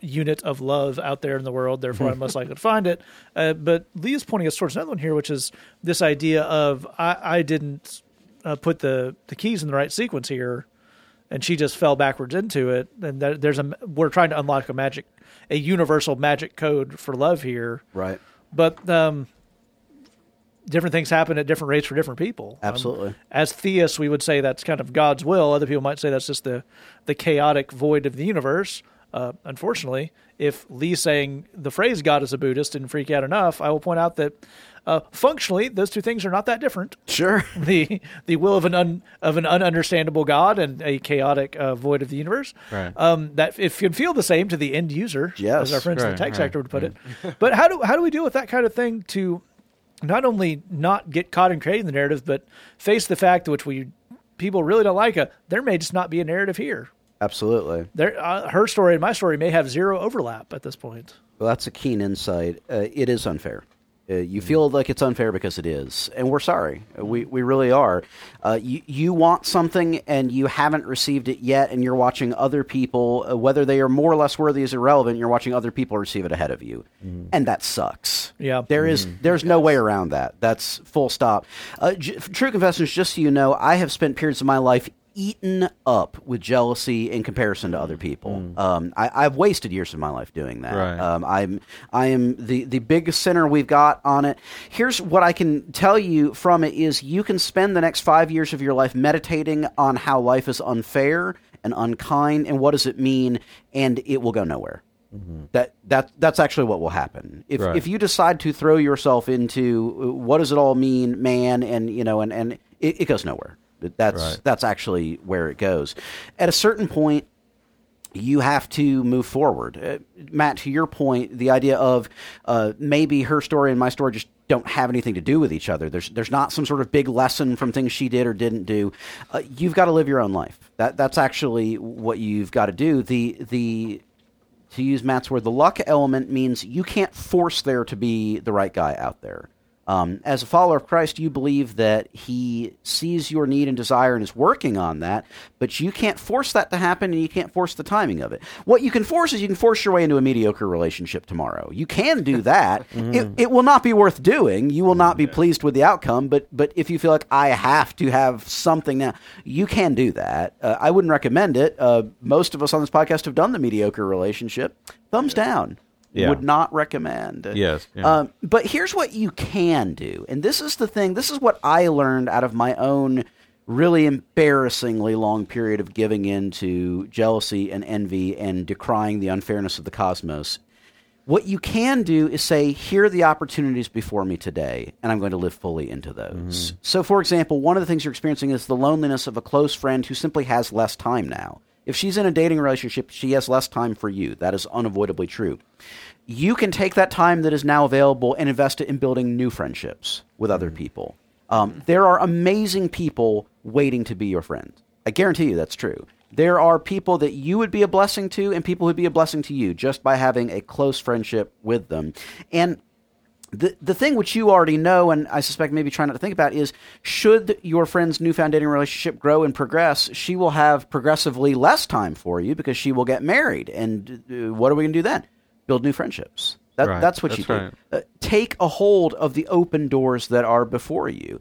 unit of love out there in the world, therefore I'm most likely to find it. Uh, but Lee is pointing us towards another one here, which is this idea of I, I didn't uh, put the the keys in the right sequence here, and she just fell backwards into it. And there, there's a we're trying to unlock a magic, a universal magic code for love here, Right. but um, different things happen at different rates for different people. Um, Absolutely. as theists, we would say that's kind of God's will. Other people might say that's just the the chaotic void of the universe. Uh, unfortunately, if Lee saying the phrase "God is a Buddhist" didn't freak out enough, I will point out that uh, functionally those two things are not that different. Sure. the the will of an un, of an ununderstandable God and a chaotic uh, void of the universe. Right. Um, that it can feel the same to the end user, Yes. as our friends in the tech right, sector would put it. But how do how do we deal with that kind of thing to not only not get caught in creating the narrative, but face the fact which we people really don't like? A there may just not be a narrative here. Absolutely. There, uh, her story and my story may have zero overlap at this point. Well, that's a keen insight. Uh, it is unfair. Uh, you feel like it's unfair because it is, and we're sorry. Uh, We we really are. Uh, you you want something and you haven't received it yet, and you're watching other people, uh, whether they are more or less worthy is irrelevant. You're watching other people receive it ahead of you, and that sucks. Yeah. there is- there's no way around that. That's full stop. Uh, j- true confessions, just so you know, I have spent periods of my life eaten up with jealousy in comparison to other people. Um, I, I've wasted years of my life doing that. Right. Um, I'm I am the the biggest sinner we've got on it. Here's what I can tell you from it is you can spend the next five years of your life meditating on how life is unfair and unkind and what does it mean, and it will go nowhere. That that that's actually what will happen if Right. if you decide to throw yourself into uh, what does it all mean, man, and you know, and and it, it goes nowhere. That's Right. that's actually where it goes. At a certain point, you have to move forward. Uh, Matt, to your point, the idea of uh, maybe her story and my story just don't have anything to do with each other. There's there's not some sort of big lesson from things she did or didn't do. Uh, you've got to live your own life. That that's actually what you've got to do. The the to use Matt's word, the luck element means you can't force there to be the right guy out there. Um, as a follower of Christ, you believe that He sees your need and desire and is working on that, but you can't force that to happen and you can't force the timing of it. What you can force is you can force your way into a mediocre relationship tomorrow. You can do that. it, it will not be worth doing. You will not be pleased with the outcome, but, but if you feel like I have to have something now, you can do that. Uh, I wouldn't recommend it. Uh, most of us on this podcast have done the mediocre relationship. Thumbs down. Yeah. Would not recommend. Yes, yeah. Um, but here's what you can do. And this is the thing, this is what I learned out of my own really embarrassingly long period of giving in to jealousy and envy and decrying the unfairness of the cosmos. What you can do is say, here are the opportunities before me today, and I'm going to live fully into those. So, for example, one of the things you're experiencing is the loneliness of a close friend who simply has less time now. If she's in a dating relationship, she has less time for you. That is unavoidably true. You can take that time that is now available and invest it in building new friendships with other people. Um, there are amazing people waiting to be your friend. I guarantee you that's true. There are people that you would be a blessing to, and people who'd be a blessing to you just by having a close friendship with them. And the the thing which you already know, and I suspect maybe try not to think about, is should your friend's newfound dating relationship grow and progress, she will have progressively less time for you because she will get married. And uh, what are we going to do then? Build new friendships. That, Right. That's what That's you do. Uh, take a hold of the open doors that are before you.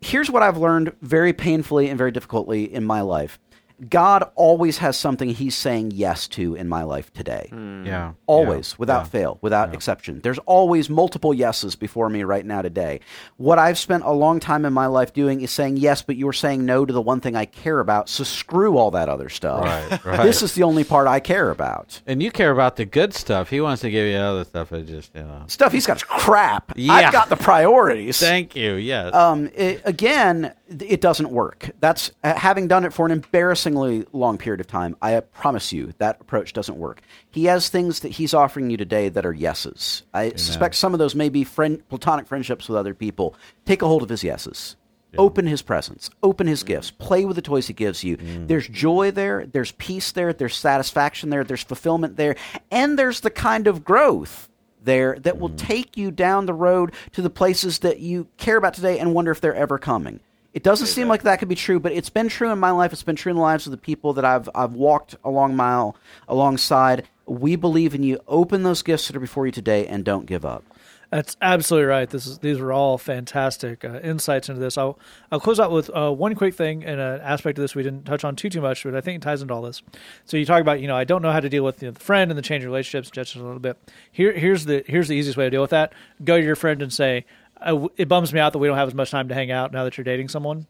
Here's what I've learned very painfully and very difficultly in my life. God always has something He's saying yes to in my life today. Yeah. Always, Yeah. without Yeah. fail, without exception. There's always multiple yeses before me right now today. What I've spent a long time in my life doing is saying yes, but you're saying no to the one thing I care about. So screw all that other stuff. Right, right. This is the only part I care about. And you care about the good stuff. He wants to give you other stuff. I just, you know. Stuff he's got is crap. Yeah. I've got the priorities. Thank you. Yes. um, it, again, it doesn't work. That's uh, having done it for an embarrassingly long period of time. I promise you that approach doesn't work. He has things that he's offering you today that are yeses. I suspect some of those may be friend, platonic friendships with other people. Take a hold of his yeses. Open his presents, open his mm. gifts, play with the toys he gives you. Mm. There's joy there, there's peace there, there's satisfaction there, there's fulfillment there, and there's the kind of growth there that will mm. take you down the road to the places that you care about today and wonder if they're ever coming. It doesn't seem like that could be true, but it's been true in my life. It's been true in the lives of the people that I've I've walked along mile alongside. We believe in you. Open those gifts that are before you today, and don't give up. That's absolutely right. This is these are all fantastic uh, insights into this. I'll I'll close out with uh, one quick thing and an aspect of this we didn't touch on too too much, but I think it ties into all this. So you talk about you know I don't know how to deal with you know, the friend and the change relationships, just a little bit. Here here's the here's the easiest way to deal with that. Go to your friend and say, "Uh, "It bums me out that we don't have as much time to hang out now that you're dating someone."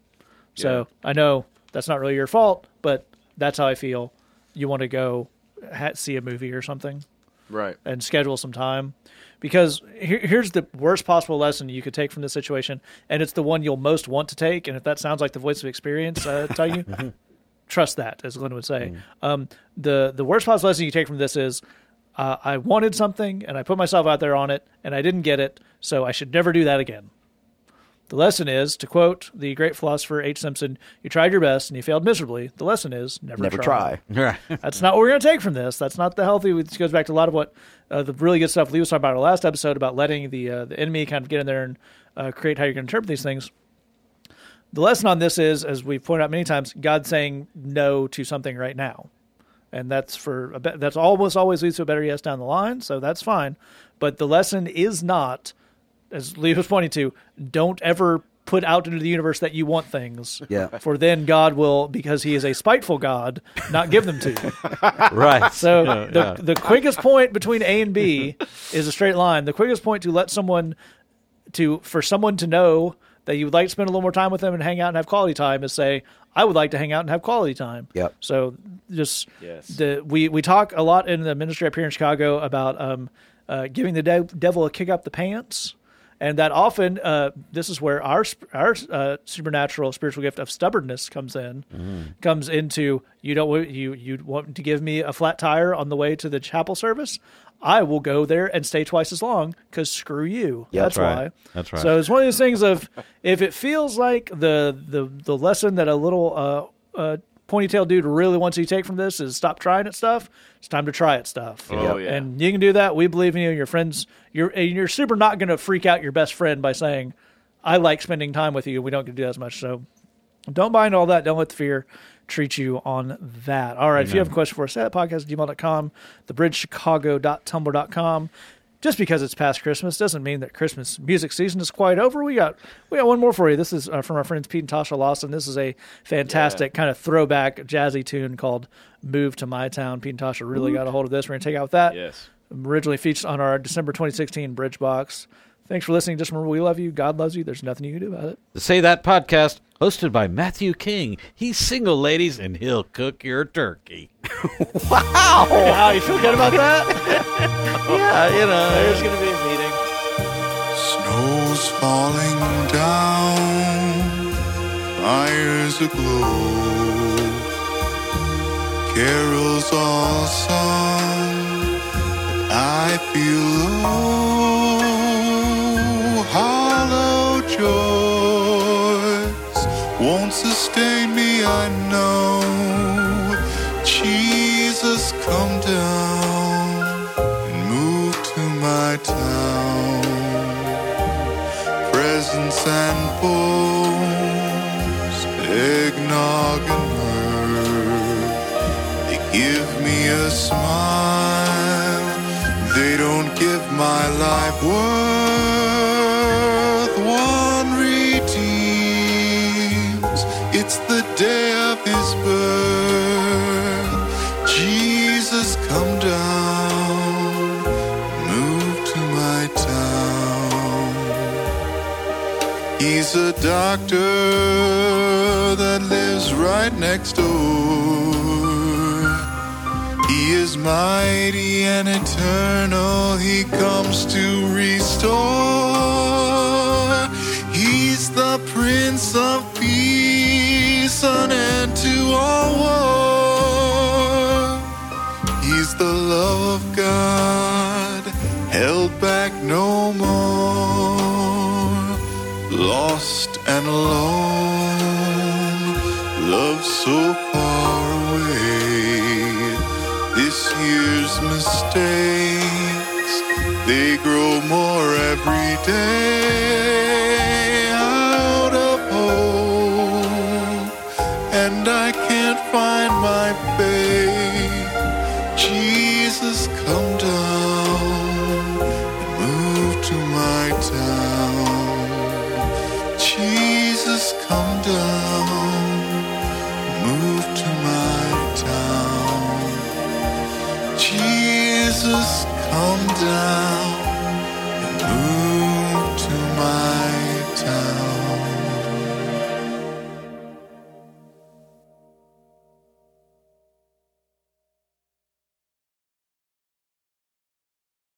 So I know that's not really your fault, but that's how I feel. You want to go ha- see a movie or something Right. and schedule some time because here, here's the worst possible lesson you could take from this situation and it's the one you'll most want to take and if that sounds like the voice of experience uh, tell you trust that as glenn would say um, the, the worst possible lesson you take from this is uh, i wanted something and i put myself out there on it and i didn't get it so i should never do that again the lesson is, to quote the great philosopher H. Simpson, you tried your best and you failed miserably. The lesson is never, try. Never try. Right. that's not what we're going to take from this. That's not the healthy. Which goes back to a lot of what uh, the really good stuff Lee was talking about in our last episode about letting the uh, the enemy kind of get in there and uh, create how you're going to interpret these things. The lesson on this is, as we've pointed out many times, God saying no to something right now, and that's for a be- that's almost always leads to a better yes down the line. So that's fine. But the lesson is not, as Lee was pointing to, don't ever put out into the universe that you want things. Yeah. For then God will, because He is a spiteful God, not give them to you. right. So Yeah, the yeah. the quickest point between A and B is a straight line. The quickest point to let someone to for someone to know that you would like to spend a little more time with them and hang out and have quality time is say, I would like to hang out and have quality time. Yep. So just Yes. the we we talk a lot in the ministry up here in Chicago about um, uh, giving the de- devil a kick up the pants. And that often, uh, this is where our our uh, supernatural spiritual gift of stubbornness comes in. Comes into you don't you you want to give me a flat tire on the way to the chapel service. I will go there and stay twice as long because screw you. Yeah, that's that's right. why. That's right. So it's one of those things of if it feels like the the the lesson that a little uh, uh, ponytail dude really wants you to take from this is stop trying it stuff. It's time to try it stuff. Oh, yeah. And you can do that. We believe in you. Your friends. You're and you're super not going to freak out your best friend by saying, "I like spending time with you." We don't get to do that as much. So don't mind all that. Don't let the fear treat you on that. All right. If you have a question for us, at podcast at gmail.com, thebridgechicago.tumblr.com. Just because it's past Christmas doesn't mean that Christmas music season is quite over. We got we got one more for you. This is uh, from our friends Pete and Tasha Lawson. This is a fantastic kind of throwback jazzy tune called "Move to My Town." Pete and Tasha really got a hold of this. We're gonna take out with that. Yes. Originally featured on our December 2016 Bridge Box. Thanks for listening. Just remember, we love you. God loves you. There's nothing you can do about it. The Say That podcast, hosted by Matthew King. He's single, ladies, and he'll cook your turkey. Wow, Wow, you feel good about that? Yeah, you know. There's going to be a meeting. Snow's falling down, fires aglow, carols all sung. I feel low, hollow joys won't sustain me. I know, worth. One redeems. It's the day doctor that lives right next door. He is mighty and eternal. He comes to restore. He's the Prince of Peace, an end to all war. He's the love of God, held back no more. And alone, love so far away. This year's mistakes, they grow more every day.